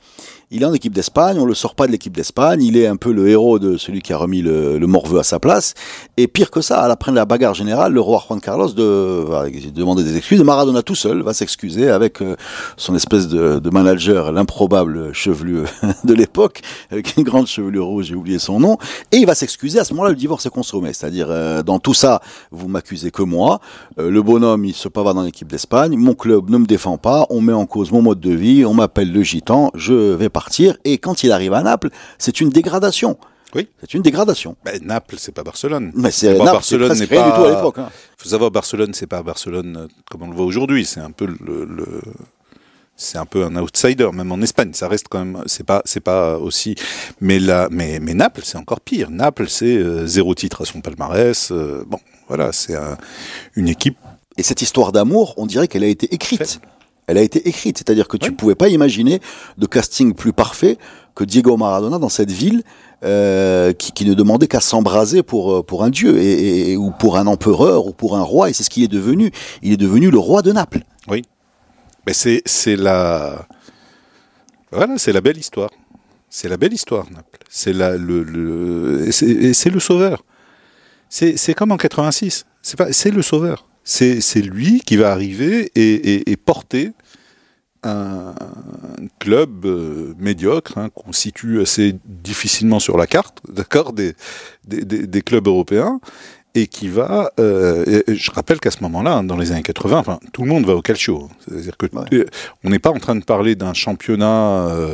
Il est en équipe d'Espagne, on le sort pas de l'équipe d'Espagne, il est un peu le héros de celui qui a remis le, le morveux à sa place. Et pire que ça, à la de la bagarre générale, le roi Juan Carlos de, va demander des excuses. Maradona tout seul va s'excuser avec euh, son espèce de, de manager, l'improbable chevelu de l'époque, avec une grande chevelure rouge, j'ai oublié son nom. Et il va s'excuser. À ce moment-là, le divorce est consommé. C'est-à-dire, euh, dans tout ça, vous m'accusez que moi. Euh, le bonhomme, il se pavane dans l'équipe d'Espagne. Mon club ne me défend pas. On met en cause mon mode de vie. On m'appelle le gitan. Je vais Et quand il arrive à Naples, c'est une dégradation. Oui. C'est une dégradation. Ben, Naples, c'est pas Barcelone. Mais c'est Naples, Barcelone n'est rien du tout à pas- l'époque. hein. faut savoir Barcelone, c'est pas Barcelone euh, comme on le voit aujourd'hui. C'est un peu le, le- c'est un peu un outsider, même en Espagne. Ça reste quand même, c'est pas, c'est pas aussi. Mais là, mais, mais Naples, c'est encore pire. Naples, c'est euh, zéro titre à son palmarès. euh, bon, voilà, c'est un- une équipe. Et cette histoire d'amour, on dirait qu'elle a été écrite. Fait. Elle a été écrite, c'est-à-dire que tu Oui. pouvais pas imaginer de casting plus parfait que Diego Maradona dans cette ville euh, qui, qui ne demandait qu'à s'embraser pour euh, pour un dieu et, et- ou pour un empereur ou pour un roi et c'est ce qu'il est devenu. Il est devenu le roi de Naples. Mais c'est, c'est la, voilà, c'est la belle histoire. C'est la belle histoire, Naples. C'est la, le, c'est, le sauveur. C'est, c'est comme en 86. C'est pas, c'est le sauveur. C'est, lui qui va arriver et, et, et porter un club euh, médiocre hein, qu'on situe assez difficilement sur la carte, d'accord, des, des, clubs européens, et qui va. euh, et- je rappelle qu'à ce moment-là, hein, dans les années 80, enfin, tout le monde va au calcio. C'est-à-dire que Ouais. euh, on n'est pas en train de parler d'un championnat euh,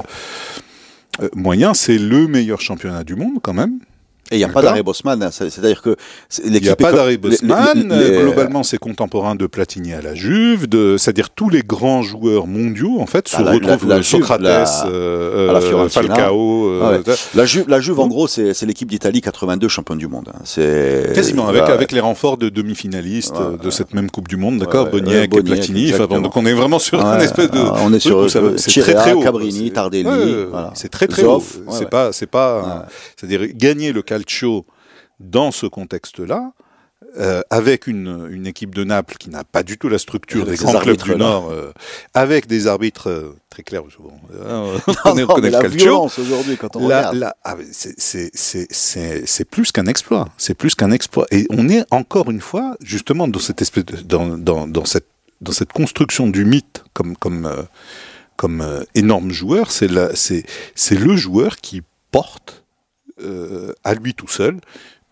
moyen, c'est le meilleur championnat du monde quand même. Et il n'y a pas d'arrêt Bosman, hein, c'est- c'est-à-dire que Il n'y a pas d'arrêt Bosman. les- euh, globalement, c'est contemporain de Platini à la Juve, de, c'est-à-dire tous les grands joueurs mondiaux en fait se Ah, la- retrouvent. la- la Socrates, la- euh, à euh. Falcao. euh, Ah ouais. La Juve, la Juve en gros, c'est l'équipe d'Italie 82 championne du monde. hein. C'est Quasiment, avec, les renforts de demi-finalistes Ouais, de cette même Coupe du Monde, d'accord Ouais, Boniek et Platini. Enfin, donc on est vraiment sur un espèce de. on est sur c'est très très haut. Cabrini, C'est- Tardelli. C'est très très haut. c'est pas, c'est-à-dire gagner le calcio dans ce contexte-là. euh, avec une, une équipe de Naples qui n'a pas du tout la structure des grands clubs du. Nord, euh, avec des arbitres euh, très clairs. Bon, on Non, on connaît la calcio. violence aujourd'hui quand on regarde. ah, c'est- plus qu'un exploit. C'est plus qu'un exploit. Et on est encore une fois, justement, dans cette espèce de, dans, dans, dans cette, dans cette construction du mythe comme, comme, comme énorme joueur. C'est le joueur qui porte euh, à lui tout seul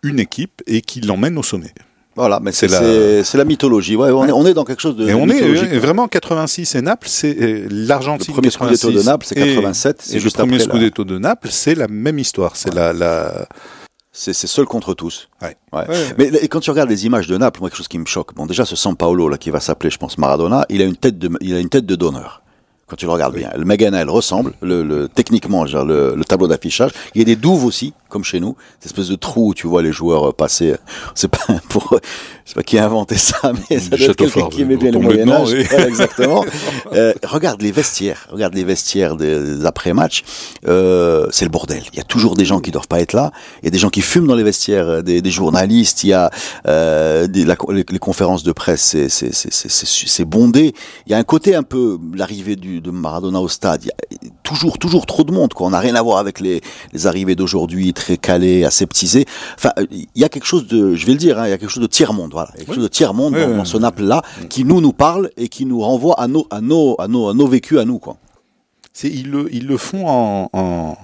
une équipe et qui l'emmène au sommet. Voilà, mais C'est c'est la- c'est- c'est la mythologie. Ouais, on, est, on est dans quelque chose de Et on est euh, vraiment 86 et Naples, c'est euh, Le l'Argentine. premier scudetto de 86 Naples, c'est et- 87. Et, C'est le juste premier après. la- scudetto de Naples, c'est la même histoire. C'est la, la... C'est c'est seul contre tous. Ouais. Ouais. Ouais. Mais là, quand tu regardes les images de Naples, moi, quelque chose qui me choque. Bon, déjà, ce San Paolo là, qui va s'appeler, je pense, Maradona, il a une tête de, il a une tête de donneur. Quand tu le regardes bien, le Megana, elle ressemble. Le, le- techniquement, genre, le, le tableau d'affichage. Il y a des douves aussi, comme chez nous, cette espèce de trou où tu vois les joueurs euh, passer. C'est pas pour, c'est pas qui a inventé ça, mais ça doit être quelqu'un qui aimait bien le Moyen Âge. oui. Voilà, exactement. Euh, regarde les vestiaires, regarde les vestiaires des, des après-match. Euh, c'est le bordel. Il y a toujours des gens qui doivent pas être là. Il y a des gens qui fument dans les vestiaires, euh, des, des journalistes. Il y a euh, des- la- les, les conférences de presse, c'est c'est- c'est- c'est- c'est- c'est bondé. Il y a un côté un peu l'arrivée du- de Maradona au stade. Il y a toujours toujours trop de monde. Quoi. On n'a rien à voir avec les, les arrivées d'aujourd'hui, très calées, aseptisées. Enfin, il y a quelque chose de, je vais le dire, hein, il y a quelque chose de tiers monde. Voilà, Il y a quelque chose de tiers monde Oui, dans, oui, dans ce Naples là, qui nous nous parle et qui nous renvoie à nos à nos à nos, à nos vécus à nous quoi. C'est, ils, le, ils le font en, en...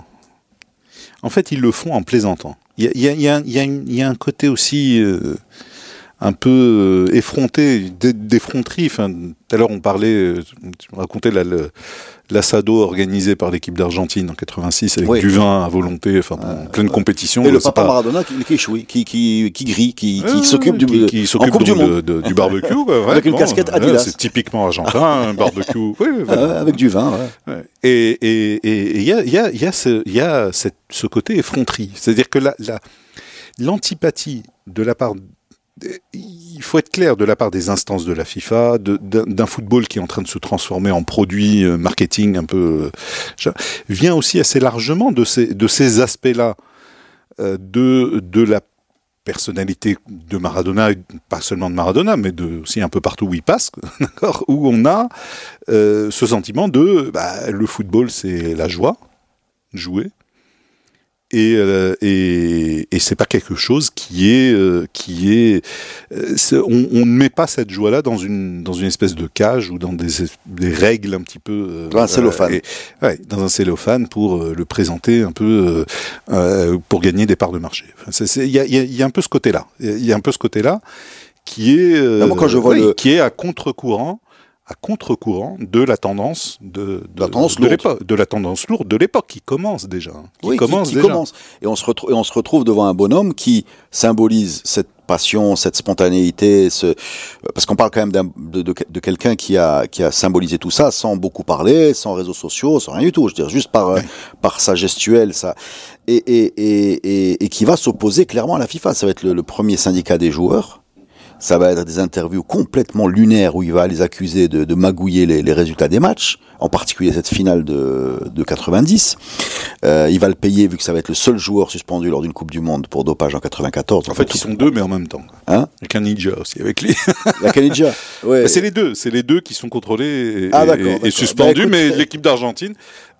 En fait, ils le font en plaisantant. Il y a, y a- y a un côté aussi euh, un peu euh, effronté, d'e- d'effronterie. Enfin, tout à l'heure, on parlait, euh, tu me racontais la- l'assado organisé par l'équipe d'Argentine en 86 avec Oui. du vin à volonté, enfin, en pleine compétition. Et le papa pas- Maradona qui, qui échoue, qui, qui, qui grille, qui, qui Ouais, s'occupe du, qui, s'occupe du Monde. de- du barbecue. ouais, ouais, Avec une bon, casquette euh, Adidas. C'est typiquement argentin, un barbecue. Oui, voilà. Euh, avec du vin, ouais. Ouais. Et et- et- et il y a, il y a, il y a, ce, y a cette- ce côté effronterie. C'est-à-dire que la- la- l'antipathie de la part. Il faut être clair de la part des instances de la FIFA, d'un football qui est en train de se transformer en produit euh, marketing un peu, euh, vient aussi assez largement de ces, de ces aspects-là euh, de, de la personnalité de Maradona, pas seulement de Maradona, mais aussi un peu partout où il passe, d'accord, où on a ce sentiment de bah, le football, c'est la joie, jouer, et, euh, et, et c'est pas quelque chose qui est euh, qui est, euh, on, on ne met pas cette joie là dans une dans une espèce de cage ou dans des, es- des règles un petit peu euh, Dans un cellophane. et- ouais, dans un cellophane pour euh, le présenter un peu euh, euh, pour gagner des parts de marché Enfin, il y a, il y a- y a un peu ce côté là il y a un peu ce côté là qui est euh, Non, moi, quand je vois oui, le- qui est à contre-courant à contre-courant de la tendance de, de, la tendance de lourde. de la tendance lourde de l'époque qui commence déjà, hein, qui Oui, commence qui, qui déjà. commence. Et on, se retrouve, et on se retrouve devant un bonhomme qui symbolise cette passion, cette spontanéité, ce... parce qu'on parle quand même de, de, de quelqu'un qui a, qui a symbolisé tout ça sans beaucoup parler, sans réseaux sociaux, sans rien du tout. Je veux dire, juste par, euh, par sa gestuelle, ça. Et, et, et, et, et qui va s'opposer clairement à la FIFA. Ça va être le, le premier syndicat des joueurs. Ça va être des interviews complètement lunaires où il va les accuser de, de magouiller les, les résultats des matchs, en particulier cette finale de, de 90. Euh, il va le payer vu que ça va être le seul joueur suspendu lors d'une Coupe du Monde pour dopage en 94. En fait, ils sont deux, mais en même temps. Hein? Avec un ninja aussi, avec lui. La Canidja. Ouais. Mais c'est les deux, c'est les deux qui sont contrôlés et, Ah, et- et suspendus, Bah, écoute, mais euh, l'équipe d'Argentine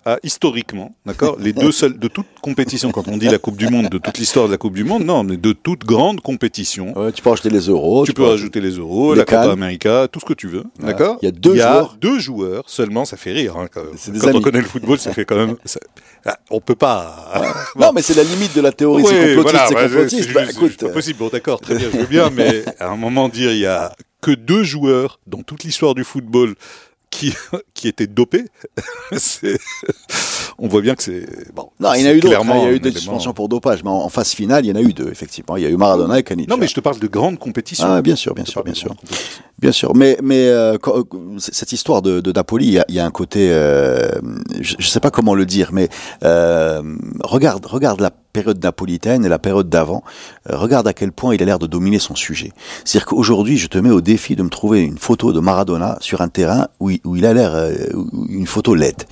a historiquement, d'accord, les deux seuls de toute compétition. Quand on dit la Coupe du Monde, de toute l'histoire de la Coupe du Monde, non, mais de toute grande compétition. Ouais, tu peux rajouter les euros. tu peux rajouter les euros, les la Copa. América, tout ce que tu veux, d'accord Il y a deux joueurs. deux joueurs seulement, ça fait rire. Hein, quand quand on amis. connaît le football, ça fait quand même. ça- ah, on peut pas. Non, mais c'est la limite de la théorie. Ouais, c'est complotiste, voilà, c'est ouais, complotiste. c'est Bah, c'est pas possible. Bon, d'accord, très bien, je veux bien, mais à un moment dire il y a que deux joueurs dans toute l'histoire du football qui qui étaient dopés, c'est- on voit bien que c'est bon. Non, il y en a eu d'autres. hein, Il y a eu des suspensions pour dopage, mais en, en phase finale, il y en a eu deux, effectivement. Il y a eu Maradona et Canidja. Non, mais je te parle de grandes compétitions. Ah, bien sûr, bien sûr, bien sûr. Bien sûr, mais mais euh, quand- euh, cette histoire de, de Napoli, il y a, il y a un côté, euh, je, je sais pas comment le dire, mais euh, regarde regarde la période napolitaine et la période d'avant. Euh, regarde à quel point il a l'air de dominer son sujet. C'est-à-dire qu'aujourd'hui, je te mets au défi de me trouver une photo de Maradona sur un terrain où il, il a l'air euh, une photo laide.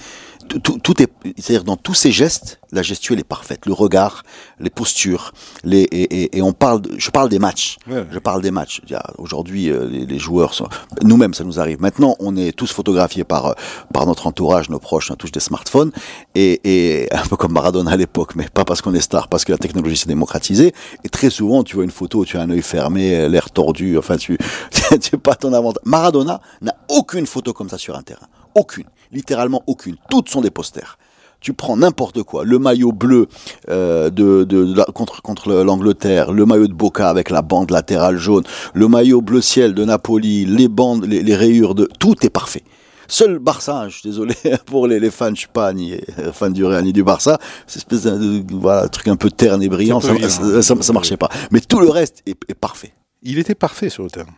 Tout, tout- tout est, c'est-à-dire dans tous ses gestes, la gestuelle est parfaite. Le regard, les postures, les et, et, et on parle, de- je parle des matchs. Ouais. Je parle des matchs. Aujourd'hui, euh, les, les joueurs sont, nous-mêmes, ça nous arrive. Maintenant, on est tous photographiés par euh, par notre entourage, nos proches, on touche des smartphones et, et un peu comme Maradona à l'époque, mais pas parce qu'on est star, parce que la technologie s'est démocratisée. Et très souvent, tu vois une photo, tu as un œil fermé, l'air tordu. Enfin, tu tu pas ton avantage. Maradona n'a aucune photo comme ça sur un terrain. Aucune, littéralement aucune. Toutes sont des posters. Tu prends n'importe quoi, le maillot bleu euh, de, de, de la- contre, contre l'Angleterre, le maillot de Boca avec la bande latérale jaune, le maillot bleu ciel de Napoli, les bandes, les, les rayures de tout est parfait. Seul Barça, je suis désolé pour les, les fans, je suis pas ni euh, fan du Real ni du Barça, cette espèce de, voilà, truc un peu terne et brillant, ça, ça, vilain. ça- ça marchait pas. Mais tout le reste est, est parfait. Il était parfait sur le terrain.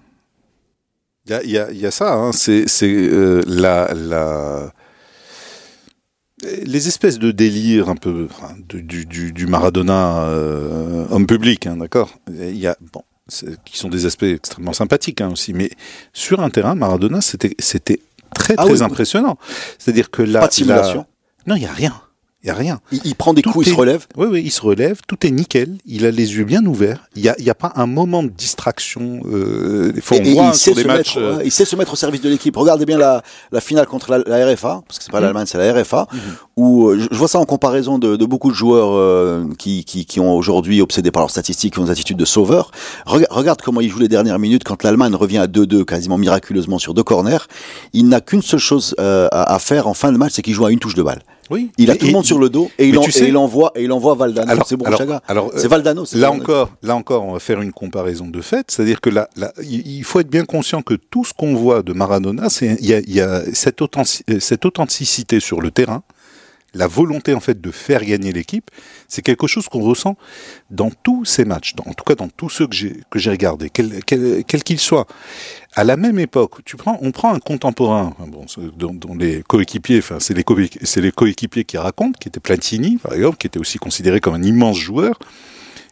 Il y y y a ça, hein, c'est euh, la, la... les espèces de délire un peu du, du, du Maradona euh, homme public, hein, d'accord? Il y a, bon, qui sont des aspects extrêmement sympathiques hein, aussi, mais sur un terrain, Maradona, c'était c'était très Ah très oui. impressionnant. C'est-à-dire que là, Pas de simulation. non, il y a rien, il a rien. Il, il prend des Tout coups, il se relève. Oui, oui, il se relève, tout est nickel, il a les yeux bien ouverts, il n'y a, y a pas un moment de distraction. Euh, des fois, Et, on et voit il, sait des se matchs. mettre, euh, ouais, il sait se mettre au service de l'équipe. Regardez bien la, la finale contre la, la RFA, parce que c'est pas Mhm. l'Allemagne, c'est la RFA, où euh, je, je vois ça en comparaison de, de beaucoup de joueurs euh, qui, qui, qui ont aujourd'hui obsédé par leurs statistiques, qui ont des attitudes de sauveurs. Rega- regarde comment il joue les dernières minutes quand l'Allemagne revient à 2-2 quasiment miraculeusement sur deux corners. Il n'a qu'une seule chose euh, à, à faire en fin de match, c'est qu'il joue à une touche de balle. Oui. Il a Et- tout le et- monde sur le dos et il, en- tu sais- et il envoie et il envoie Valdano. Alors, C'est bon, alors, Chaga. alors, C'est euh, Valdano. c'est Là Valdano. encore, là encore, on va faire une comparaison de fait, c'est-à-dire que là, là, il faut être bien conscient que tout ce qu'on voit de Maradona, c'est il y a, y a cette, authentici- euh, cette authenticité sur le terrain, la volonté en fait de faire gagner l'équipe, c'est quelque chose qu'on ressent dans tous ces matchs, dans- en tout cas dans tous ceux que j'ai que j'ai regardés, quels quel, quel qu'ils soient. À la même époque, tu prends, on prend un contemporain, bon, dont, dont les coéquipiers, enfin c'est les, coé- c'est les coéquipiers qui racontent, qui était Platini par exemple, qui était aussi considéré comme un immense joueur.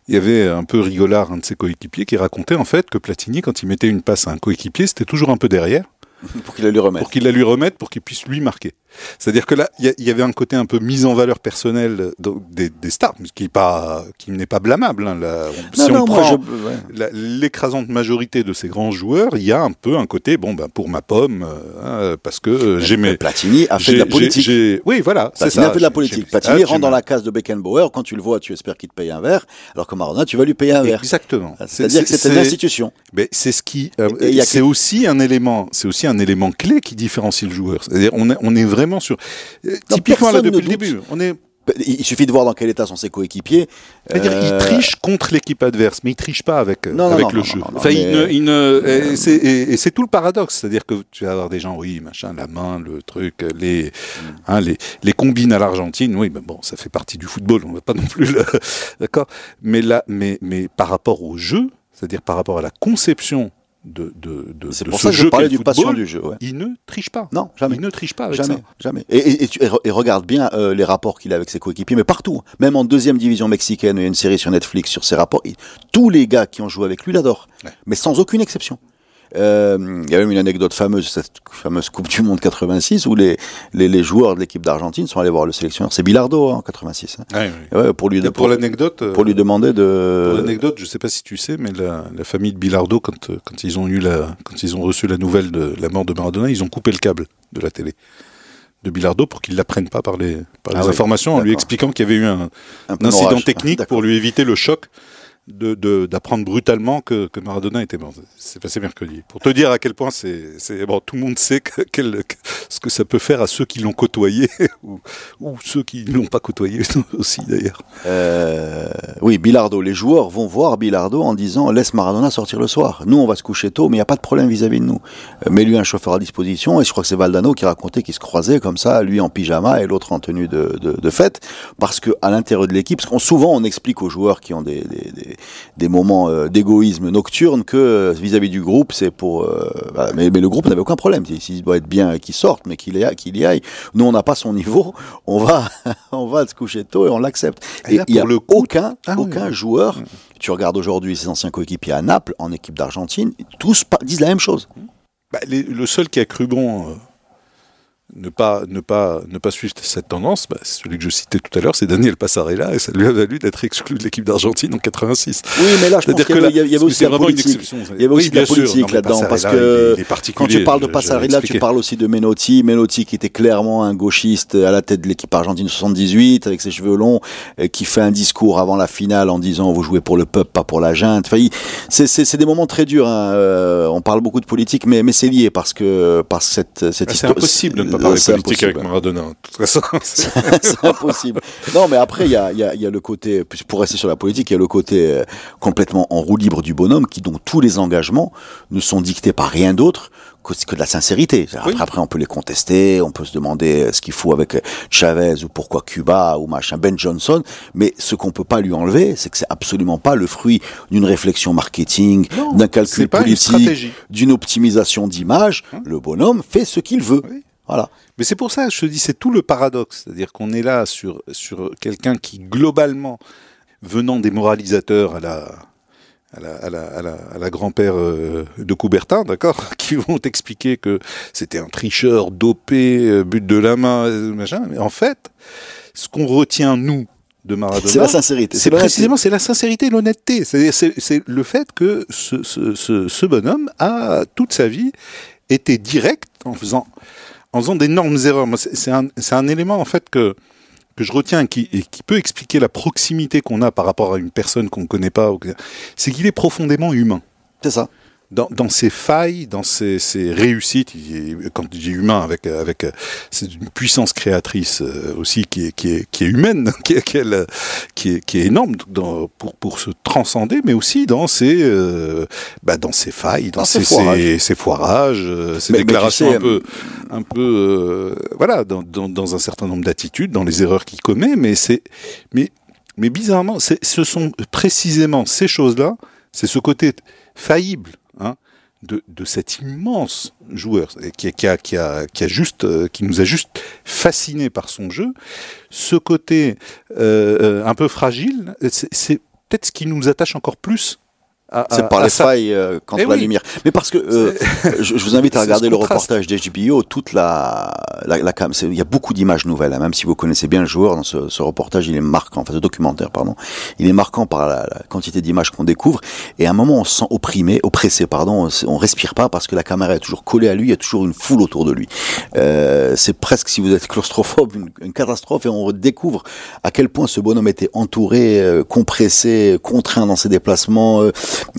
Il y avait un peu rigolard, un de ses coéquipiers, qui racontait en fait que Platini, quand il mettait une passe à un coéquipier, c'était toujours un peu derrière pour qu'il la lui remette. pour qu'il la lui remette, pour qu'il puisse lui marquer. C'est-à-dire que là, il y avait un côté un peu mise en valeur personnelle de- des, des stars, qui, est pas, qui n'est pas blâmable. hein, là. On- Non, si non, on prend je- ouais. la- l'écrasante majorité de ces grands joueurs, il y a un peu un côté, bon, ben, pour ma pomme, euh, hein, parce que euh, j'aimais. Platini a fait de la politique. Oui, voilà, c'est Platini ça. a fait de la politique. Platini ah, rentre dans la case de Beckenbauer. Quand tu le vois, tu espères qu'il te paye un verre. Alors que Maradona, tu vas lui payer un verre. Exactement. C'est-à-dire que c'est une institution. Mais c'est ce qui, euh, c'est aussi un élément, c'est aussi un élément clé qui différencie le joueur. C'est-à-dire, on est, on est vraiment sur, euh, typiquement là depuis ne le doute. début, on est, Il suffit de voir dans quel état sont ses coéquipiers. c'est-à-dire, Euh, il triche contre l'équipe adverse, mais il triche pas avec, euh, Non, non, avec non, le non, jeu. non, non, enfin, il mais- ne, il ne- et c'est, et, c'est tout le paradoxe, c'est-à-dire que tu vas avoir des gens, oui, machin, la main, le truc, les, hein, les, les combines à l'Argentine, oui, mais bon, ça fait partie du football, on va pas non plus le, d'accord. Mais là, mais, mais par rapport au jeu, c'est-à-dire par rapport à la conception de, de, de, C'est de pour ce ça que je jeu parlais du passion du jeu. ouais. Il ne triche pas. Non, jamais. Il ne triche pas avec Jamais, ça. jamais. Et, et- et tu- et re- et regarde bien euh, les rapports qu'il a avec ses coéquipiers, mais partout, même en deuxième division mexicaine, il y a une série sur Netflix sur ses rapports. il- tous les gars qui ont joué avec lui l'adorent, Ouais. mais sans aucune exception. Euh, Il y a même une anecdote fameuse, cette fameuse Coupe du Monde 86, où les, les, les joueurs de l'équipe d'Argentine sont allés voir le sélectionneur. C'est Bilardo hein, en 86. hein. Ouais, ouais. Ouais, pour lui, Et pour pour, l'anecdote, euh, pour lui demander pour de. l'anecdote, je sais pas si tu sais, mais la, la famille de Bilardo, quand, euh, quand ils ont eu la, quand ils ont reçu la nouvelle de la mort de Maradona, ils ont coupé le câble de la télé de Bilardo pour qu'il l'apprenne pas par les, par Ah les oui, informations, en lui expliquant qu'il y avait eu un, un un peu incident technique D'accord. pour lui éviter le choc de, de- d'apprendre brutalement que, que Maradona était mort. C'est passé mercredi. Pour te dire à quel point c'est, c'est bon, tout le monde sait que, quel- que- ce que ça peut faire à ceux qui l'ont côtoyé ou, ou ceux qui ne l'ont pas côtoyé aussi d'ailleurs. Euh, oui, Bilardo. Les joueurs vont voir Bilardo en disant laisse Maradona sortir le soir. Nous, on va se coucher tôt, mais il n'y a pas de problème vis-à-vis de nous. Euh, Mets-lui un chauffeur à disposition. Et je crois que c'est Valdano qui racontait qu'ils se croisaient comme ça, lui en pyjama et l'autre en tenue de, de, de fête, parce que à l'intérieur de l'équipe, parce qu'on souvent on explique aux joueurs qui ont des, des, des, des moments euh, d'égoïsme nocturne que euh, vis-à-vis du groupe, c'est pour. euh, voilà. mais, mais le groupe n'avait aucun problème. S'il doit être bien qu'il sorte, mais qu'il y, qu'il y aille. Nous, on n'a pas son niveau. On va, on va se coucher tôt et on l'accepte. Et il y a le coup- aucun, Ah aucun oui. joueur. Tu regardes aujourd'hui ses anciens coéquipiers à Naples, en équipe d'Argentine, tous disent la même chose. Bah, les- le seul qui a cru bon ne pas ne pas ne pas suivre cette tendance, bah, celui que je citais tout à l'heure, c'est Daniel Passarella et ça lui a valu d'être exclu de l'équipe d'Argentine en 86. Oui, mais là, je pense qu'il y avait, y y aussi la politique. exception. Il y avait Oui, aussi de la politique là-dedans, parce que il est- il est quand tu parles de Passarella, tu parles aussi de Menotti. Menotti qui était clairement un gauchiste à la tête de l'équipe argentine 78, avec ses cheveux longs, euh, qui fait un discours avant la finale en disant vous jouez pour le peuple, pas pour la junte. Enfin, c'est- des moments très durs. hein. Euh, on parle beaucoup de politique, mais, mais c'est lié parce que que cette, cette Ah, c'est histoire- impossible de ne pas parler c'est avec impossible. Maradona. De toute façon, c'est- c'est impossible. Non, mais après, il y a, y, a, y a le côté, pour rester sur la politique, il y a le côté euh, complètement en roue libre du bonhomme, qui dont tous les engagements ne sont dictés par rien d'autre que, de la sincérité. Après, Oui. après, on peut les contester, on peut se demander euh, ce qu'il faut avec Chavez ou pourquoi Cuba ou machin, Ben Johnson, mais ce qu'on peut pas lui enlever, c'est que c'est absolument pas le fruit d'une réflexion marketing, d'un calcul politique, d'une optimisation d'image. Le bonhomme fait ce qu'il veut. Oui. Voilà. Mais c'est pour ça je te dis, c'est tout le paradoxe. C'est-à-dire qu'on est là sur, sur quelqu'un qui, globalement, venant des moralisateurs à la, à la, à la, à la, à la grand-père euh, de Coubertin, d'accord, qui vont t'expliquer que c'était un tricheur dopé, euh, but de la main, euh, machin. Mais en fait, ce qu'on retient, nous, de Maradona, C'est la sincérité. c'est précisément c'est la sincérité et l'honnêteté. C'est-à-dire c'est, c'est le fait que ce, ce, ce, ce bonhomme a toute sa vie été direct en faisant en faisant d'énormes erreurs. C'est, un, élément en fait que que je retiens qui, et qui peut expliquer la proximité qu'on a par rapport à une personne qu'on ne connaît pas. C'est qu'il est profondément humain C'est ça. Dans, dans ses failles, dans ses, ses réussites, il est- quand je dis humain, avec, avec euh, c'est une puissance créatrice euh, aussi qui est, qui est, qui est humaine, qui est, euh, qui est, qui est énorme dans, pour, pour se transcender, mais aussi dans ses, euh, bah, dans ses failles, dans, Dans ses, ses foirages. ses, ses foirages, euh, ses Mais- mais tu déclarations sais, un peu, un peu, euh, voilà, dans, dans, dans un certain nombre d'attitudes, dans les erreurs qu'il commet, mais c'est, mais, mais bizarrement, ce sont précisément ces choses-là, c'est ce côté faillible, hein, de, cet immense joueur qui, a- juste, euh, qui nous a juste fasciné par son jeu. Ce côté euh, euh, un peu fragile, c'est peut-être ce qui nous attache encore plus. À- C'est par à les ça. failles euh, contre Eh la oui. lumière. Mais parce que euh, je, je vous invite à regarder le contraste. reportage d'HBO, toute la, la, la il y a beaucoup d'images nouvelles. hein, même si vous connaissez bien le joueur, dans ce, ce reportage, il est marquant, enfin ce documentaire, pardon, il est marquant par la, la quantité d'images qu'on découvre. Et à un moment, on se sent opprimé, oppressé, pardon. On, on respire pas parce que la caméra est toujours collée à lui, il y a toujours une foule autour de lui. Euh, c'est presque, si vous êtes claustrophobe, une, une catastrophe. Et on découvre à quel point ce bonhomme était entouré, euh, compressé, contraint dans ses déplacements.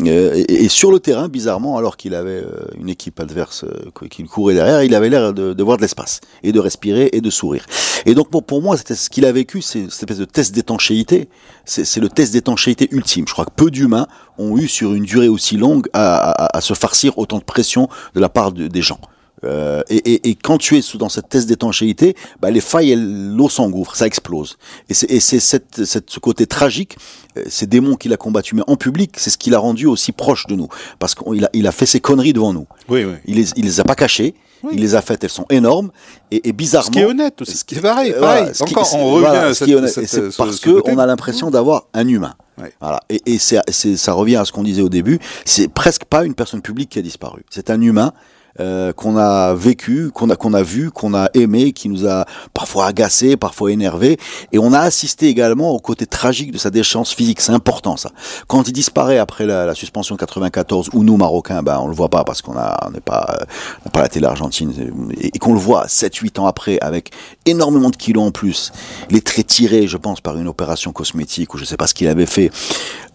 Euh, et, sur le terrain, bizarrement, alors qu'il avait euh, une équipe adverse euh, qui courait derrière, il avait l'air de, voir de l'espace et de respirer et de sourire. Et donc pour, pour moi, c'était ce qu'il a vécu, c'est cette espèce de test d'étanchéité. C'est le test d'étanchéité ultime. Je crois que peu d'humains ont eu sur une durée aussi longue à, se farcir autant de pression de la part de- des gens. Euh, et, et, et quand tu es sous dans cette test d'étanchéité, bah, les failles, l'eau s'engouffre, ça explose. Et c'est et c'est cette, cette, ce côté tragique, euh, ces démons qu'il a combattus, mais en public, c'est ce qui l'a rendu aussi proche de nous, parce qu'il a, il a fait ses conneries devant nous. Oui, oui. Il les, il les a pas cachées, Oui. il les a faites, elles sont énormes, et, et bizarrement. Ce qui est honnête aussi. Ce qui est pareil, Euh, pareil. voilà, ce qui- Encore, c'est- on revient voilà, à ce cette, qui est Et c'est ce- parce ce que on a l'impression d'avoir un humain. Ouais. Voilà. Et, et c'est, c'est- ça revient à ce qu'on disait au début. C'est presque pas une personne publique qui a disparu. C'est un humain. Euh, qu'on a vécu, qu'on a qu'on a vu, qu'on a aimé, qui nous a parfois agacé, parfois énervé, et on a assisté également au côté tragique de sa déchéance physique. C'est important ça. Quand il disparaît après la, suspension de 94, ou nous Marocains, ben on le voit pas parce qu'on a n'est pas euh, on pas la télé argentine, et, qu'on le voit 7-8 ans après avec énormément de kilos en plus, les traits tirés, je pense, par une opération cosmétique ou je sais pas ce qu'il avait fait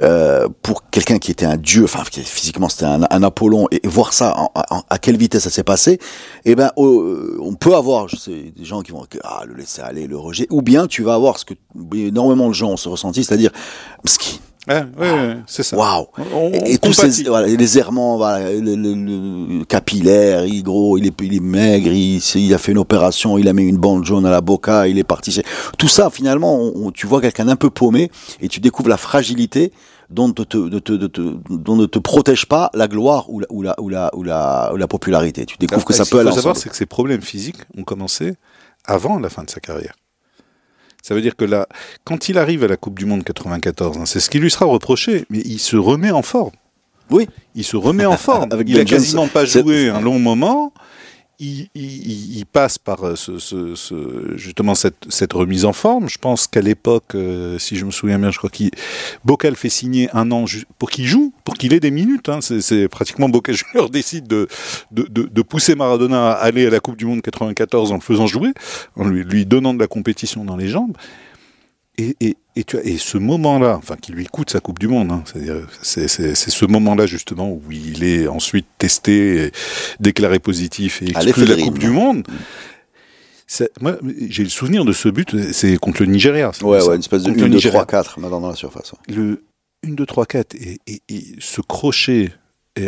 euh, pour quelqu'un qui était un dieu, enfin physiquement c'était un, Apollon, et, voir ça à quelle vitesse ça s'est passé, eh ben euh, on peut avoir, des gens qui vont ah, le laisser aller, le rejet, ou bien tu vas avoir ce que énormément de gens ont se ressenti, c'est-à-dire Mski, Ouais, ouais, ouais, c'est ça. Waouh Et, tous ces voilà, les errements, voilà, le, le- le capillaire, il est gros, il est, il est maigre, il, il a fait une opération, il a mis une bande jaune à la boca, il est parti. Tout ça, finalement, on- on- tu vois quelqu'un d'un peu paumé et tu découvres la fragilité dont ne te, de te, de te- dont ne te protège pas la gloire ou la, ou la, ou la, ou la, ou la popularité. Tu découvres que ça Ce peut qu'il aller faut savoir, c'est que ses problèmes physiques ont commencé avant la fin de sa carrière. Ça veut dire que là, quand il arrive à la Coupe du Monde 94, hein, c'est ce qui lui sera reproché, mais il se remet en forme. Oui. Il se remet en forme. Avec il a Johnson. quasiment pas joué un long moment. Il, passe par euh, ce, justement cette, remise en forme. Je pense qu'à l'époque, euh, si je me souviens bien, je crois qu'il Bocal fait signer un an pour qu'il joue, pour qu'il ait des minutes. hein. C'est, pratiquement Bocal Junior décide de, pousser Maradona à aller à la Coupe du Monde 94 en le faisant jouer, en lui donnant de la compétition dans les jambes. Et, et, et, tu as, et ce moment-là, enfin qui lui coûte sa Coupe du Monde, hein, c'est, ce moment-là justement où il est ensuite testé, et déclaré positif et exclu de la. Coupe du Monde. Ça- moi, j'ai le souvenir de ce but, c'est contre le Nigeria. Ouais, ça. ouais, une espèce de Contre le 1, 2, Nigeria. 3, 4 maintenant dans la surface. ouais. Le 1, 2, 3, 4 et, et, et ce crochet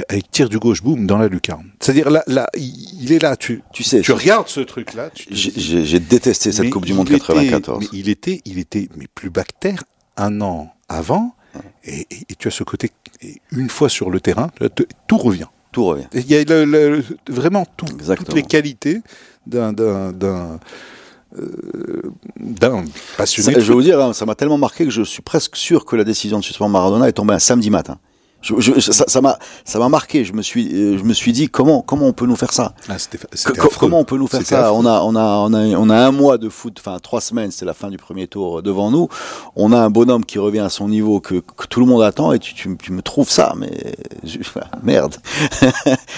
avec tir du gauche, boum, dans la lucarne. C'est-à-dire, là, là, il est là, tu, Tu sais, tu regardes ce truc-là, j'ai- détesté cette mais Coupe du Monde était- 94. mais il était, il était mais plus bactère un an avant, et, et- et tu as ce côté, une fois sur le terrain, te- tout revient. Tout revient. Il y a le- le- vraiment tout, toutes les qualités d'un euh, d'un passionné. Ça- je vais vous dire, hein, ça m'a tellement marqué que je suis presque sûr que la décision de suspendre Maradona est tombée un samedi matin. Je- je- ça m'a ça m'a marqué. Je me suis euh, je me suis dit comment comment on peut nous faire ça Ah. Comment on peut nous faire ça affreux. on a, on, a, on, a, on a un mois de foot, enfin trois semaines, c'est la fin du premier tour euh, devant nous. On a un bonhomme qui revient à son niveau que, que tout le monde attend et tu, tu, tu me trouves ça, mais je- merde.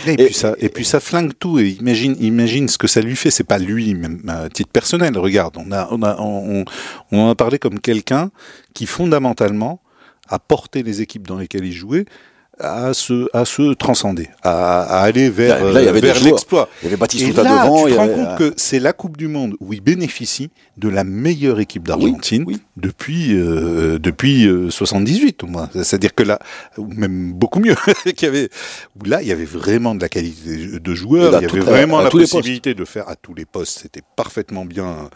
Et, Et- puis ça, et puis ça flingue tout. Et imagine, imagine ce que ça lui fait. C'est pas lui, même à titre personnel. Regarde, on a, on a, on, on en a parlé comme quelqu'un qui fondamentalement a porté les équipes dans lesquelles il jouait à se, à se transcender, à, à aller vers, Là, euh, vers l'exploit. Il y avait Baptiste Et là, devant. tu te rends compte que c'est la Coupe du Monde où il bénéficie de la meilleure équipe d'Argentine oui. depuis euh, depuis euh, 78 au moins. C'est-à-dire que là, ou même beaucoup mieux, qu'il y avait où là il y avait vraiment de la qualité de joueurs, là, il y avait à- vraiment à la possibilité de faire à tous les postes. C'était parfaitement bien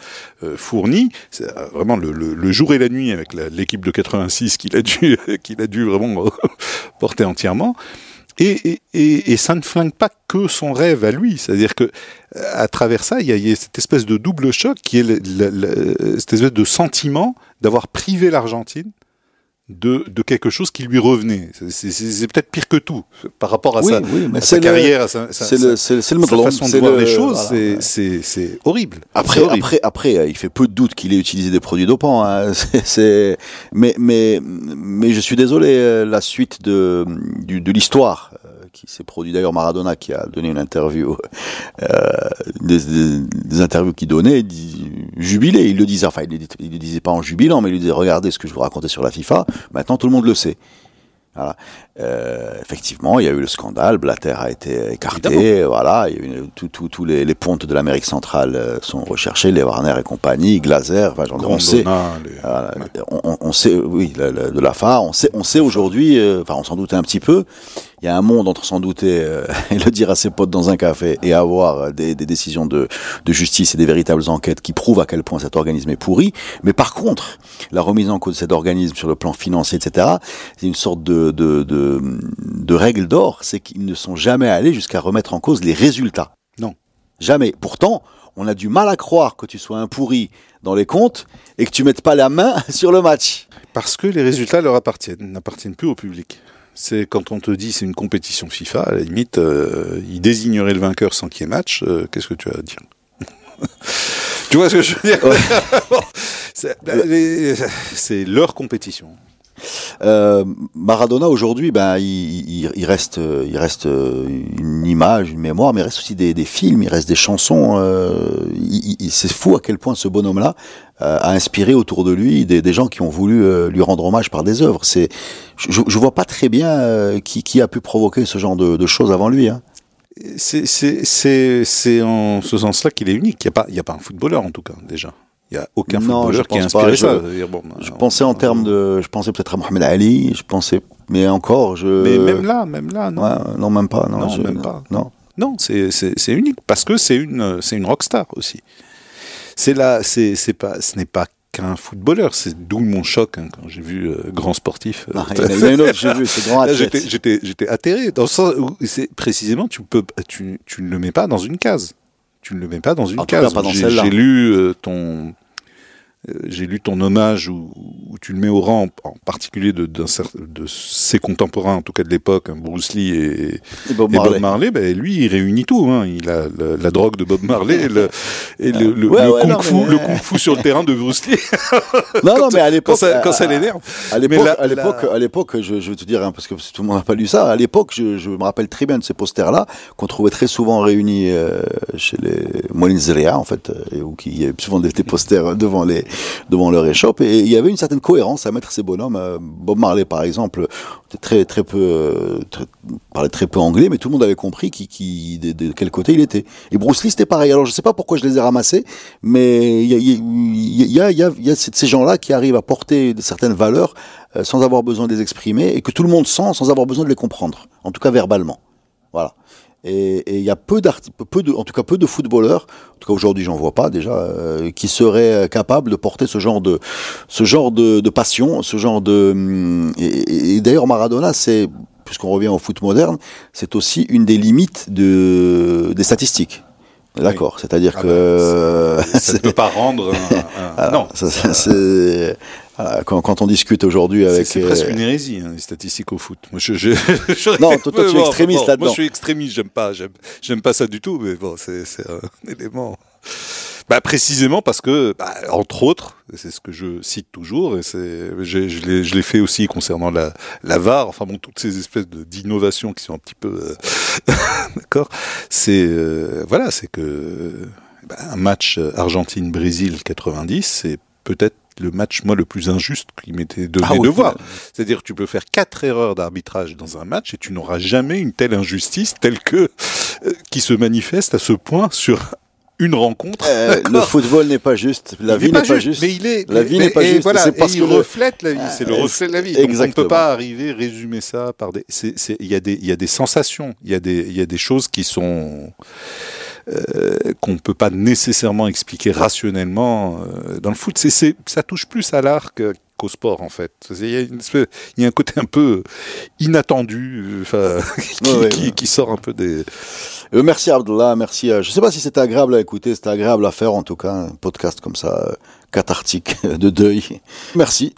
euh, fourni. Euh, vraiment le, le- le jour et la nuit avec l'équipe de 86 qu'il a dû qu'il a dû vraiment porter entièrement. Et, ça ne flingue pas que son rêve à lui. C'est-à-dire que à travers ça, il y, a, cette espèce de double choc qui est cette espèce de sentiment d'avoir privé l'Argentine de, de quelque chose qui lui revenait. C'est- peut-être pire que tout par rapport à Oui, sa, oui, à sa c'est le- carrière, à sa, sa- le, le sa façon de voir le- les choses. voilà, c'est- horrible. Après, horrible. après, après, euh, il fait peu de doute qu'il ait utilisé des produits dopants. hein. Mais, mais, mais je suis désolé. euh, La suite de, du- de l'histoire qui s'est produit d'ailleurs Maradona qui a donné une interview, euh, des, des- des interviews qu'il donnait, dit- jubilé. Il le disait, enfin, il il le disait pas en jubilant, mais il lui disait regardez ce que je vous racontais sur la FIFA. Maintenant, tout le monde le sait. Voilà. Euh, effectivement, il y a eu le scandale, Blatter a été écarté, voilà, tous les, les pontes de l'Amérique centrale euh, sont recherchés, les Warner et compagnie, Glaser, enfin, j'en- on sait, Grandona, les- voilà, on, on- on sait, oui, la- la- de la FA, on sait, on sait aujourd'hui, euh, enfin, on s'en doutait un petit peu. Il y a un monde entre s'en douter euh, et le dire à ses potes dans un café et avoir euh, des, des décisions de, de justice et des véritables enquêtes qui prouvent à quel point cet organisme est pourri. Mais par contre, la remise en cause de cet organisme sur le plan financier, etc., c'est une sorte de, de, de, de règle d'or, c'est qu'ils ne sont jamais allés jusqu'à remettre en cause les résultats. Non. Jamais. Pourtant, on a du mal à croire que tu sois un pourri dans les comptes et que tu mettes pas la main sur le match. Parce que les résultats leur appartiennent, n'appartiennent plus au public. C'est quand on te dit c'est une compétition FIFA, à la limite, euh, ils désigneraient le vainqueur sans qu'il y ait match, euh, qu'est-ce que tu as à dire? Tu vois ce que je veux dire? Bah, c'est leur compétition. Euh, Maradona aujourd'hui, ben il, reste, il reste une image, une mémoire, mais il reste aussi des, films, il reste des chansons. euh, c'est fou à quel point ce bonhomme-là euh, a inspiré autour de lui des, gens qui ont voulu lui rendre hommage par des œuvres. C'est, je, je vois pas très bien qui, a pu provoquer ce genre de, choses avant lui. Hein. C'est- en ce sens-là qu'il est unique. Il n'y a, a pas un footballeur, en tout cas, déjà. Il n'y a aucun Non, footballeur qui a inspiré pas. ça. Je- bon, Je pensais en termes de, je pensais peut-être à Mohamed Ali, je pensais, mais encore, je. Mais même là, même là, non. Ouais, non, même pas. Non, Non, je- même pas. Non. Non, c'est unique parce que c'est une c'est une rockstar aussi. C'est là, c'est pas ce n'est pas qu'un footballeur. C'est d'où mon choc hein, quand j'ai vu euh, grand sportif. euh, Ah, il y en a- il y en a une autre, j'ai vu, c'est grand Là, athlète. j'étais atterré dans le sens où c'est précisément tu peux tu tu ne le mets pas dans une case. Tu ne le mets pas dans une En case. J'ai lu euh, ton j'ai lu ton hommage où, où tu le mets au rang, en particulier de, cer- de ses contemporains, en tout cas de l'époque, hein, Bruce Lee et, Et Bob et Marley. Bob Marley, ben, lui, il réunit tout. Hein. Il a le- la drogue de Bob Marley et le, et le, le- Ouais, le ouais, kung non, fu, mais- le kung fu sur le terrain de Bruce Lee Non, non, mais à quand l'époque, ça, quand ça à- l'énerve. À l'époque, la- je, je vais te dire, hein, parce que tout le monde n'a pas lu ça. À l'époque, je, je me rappelle très bien de ces posters-là qu'on trouvait très souvent réunis euh, chez les Moulins Zeria, en fait, euh, où qui souvent des, des posters devant les devant leur échoppe. Et il y avait une certaine cohérence à mettre ces bonhommes. Euh, Bob Marley, par exemple, était très très peu euh, très- parlait très peu anglais, mais tout le monde avait compris qui, qui de, quel côté il était. Et Bruce Lee, c'était pareil. Alors je sais pas pourquoi je les ai ramassés, mais il y a, y a, y a, y a ces gens-là qui arrivent à porter certaines valeurs euh, sans avoir besoin de les exprimer et que tout le monde sent sans avoir besoin de les comprendre, en tout cas verbalement. Voilà. Et il y a peu peu de, en tout cas peu de footballeurs, en tout cas aujourd'hui j'en vois pas déjà, euh, qui seraient euh, capables de porter ce genre de, ce genre de, de passion, ce genre de. hum, Et, et- d'ailleurs Maradona, c'est, puisqu'on revient au foot moderne, c'est aussi une des limites de, des statistiques. D'accord, c'est-à-dire Ah que bah, Ça ne peut pas rendre. un- un- voilà, non, ça, ça, quand, quand on discute aujourd'hui avec C'est euh, presque une hérésie, hein, les statistiques au foot. Moi, je, je, je- Non, toi, toi, tu es extrémiste là-dedans. Moi, je suis extrémiste, j'aime pas, j'aime, pas ça du tout, mais bon, c'est, un élément. Bah, précisément parce que, bah, entre autres, c'est ce que je cite toujours, et c'est, je l'ai, fait aussi concernant la, la VAR, enfin bon, toutes ces espèces d'innovations qui sont un petit peu, euh, d'accord, c'est, euh, voilà, c'est que, bah, un match Argentine-Brésil 90, c'est peut-être le match, moi, le plus injuste qui m'était donné Ah oui. de voir. C'est-à-dire tu peux faire quatre erreurs d'arbitrage dans un match et tu n'auras jamais une telle injustice telle que euh, qui se manifeste à ce point sur une rencontre. euh, le football n'est pas juste, la Il vie n'est pas juste, juste. Mais il est, La vie n'est pas et juste, Voilà, c'est parce et que il le- reflète la vie. C'est le Ah, reflet de la vie. Donc on ne exactement. peut pas arriver résumer ça par des. Il y a des, il y a des sensations. Il y a des, il y a des choses qui sont euh, qu'on ne peut pas nécessairement expliquer rationnellement euh, dans le foot. Ça touche plus à l'art qu'au sport en fait. Il y, a une espèce- il y a un côté un peu inattendu, euh, qui, Ouais, ouais, qui- ouais. qui sort un peu des. Euh, merci Abdullah, merci. je sais pas si c'était agréable à écouter, c'était agréable à faire en tout cas, un podcast comme ça, cathartique, de deuil. Merci.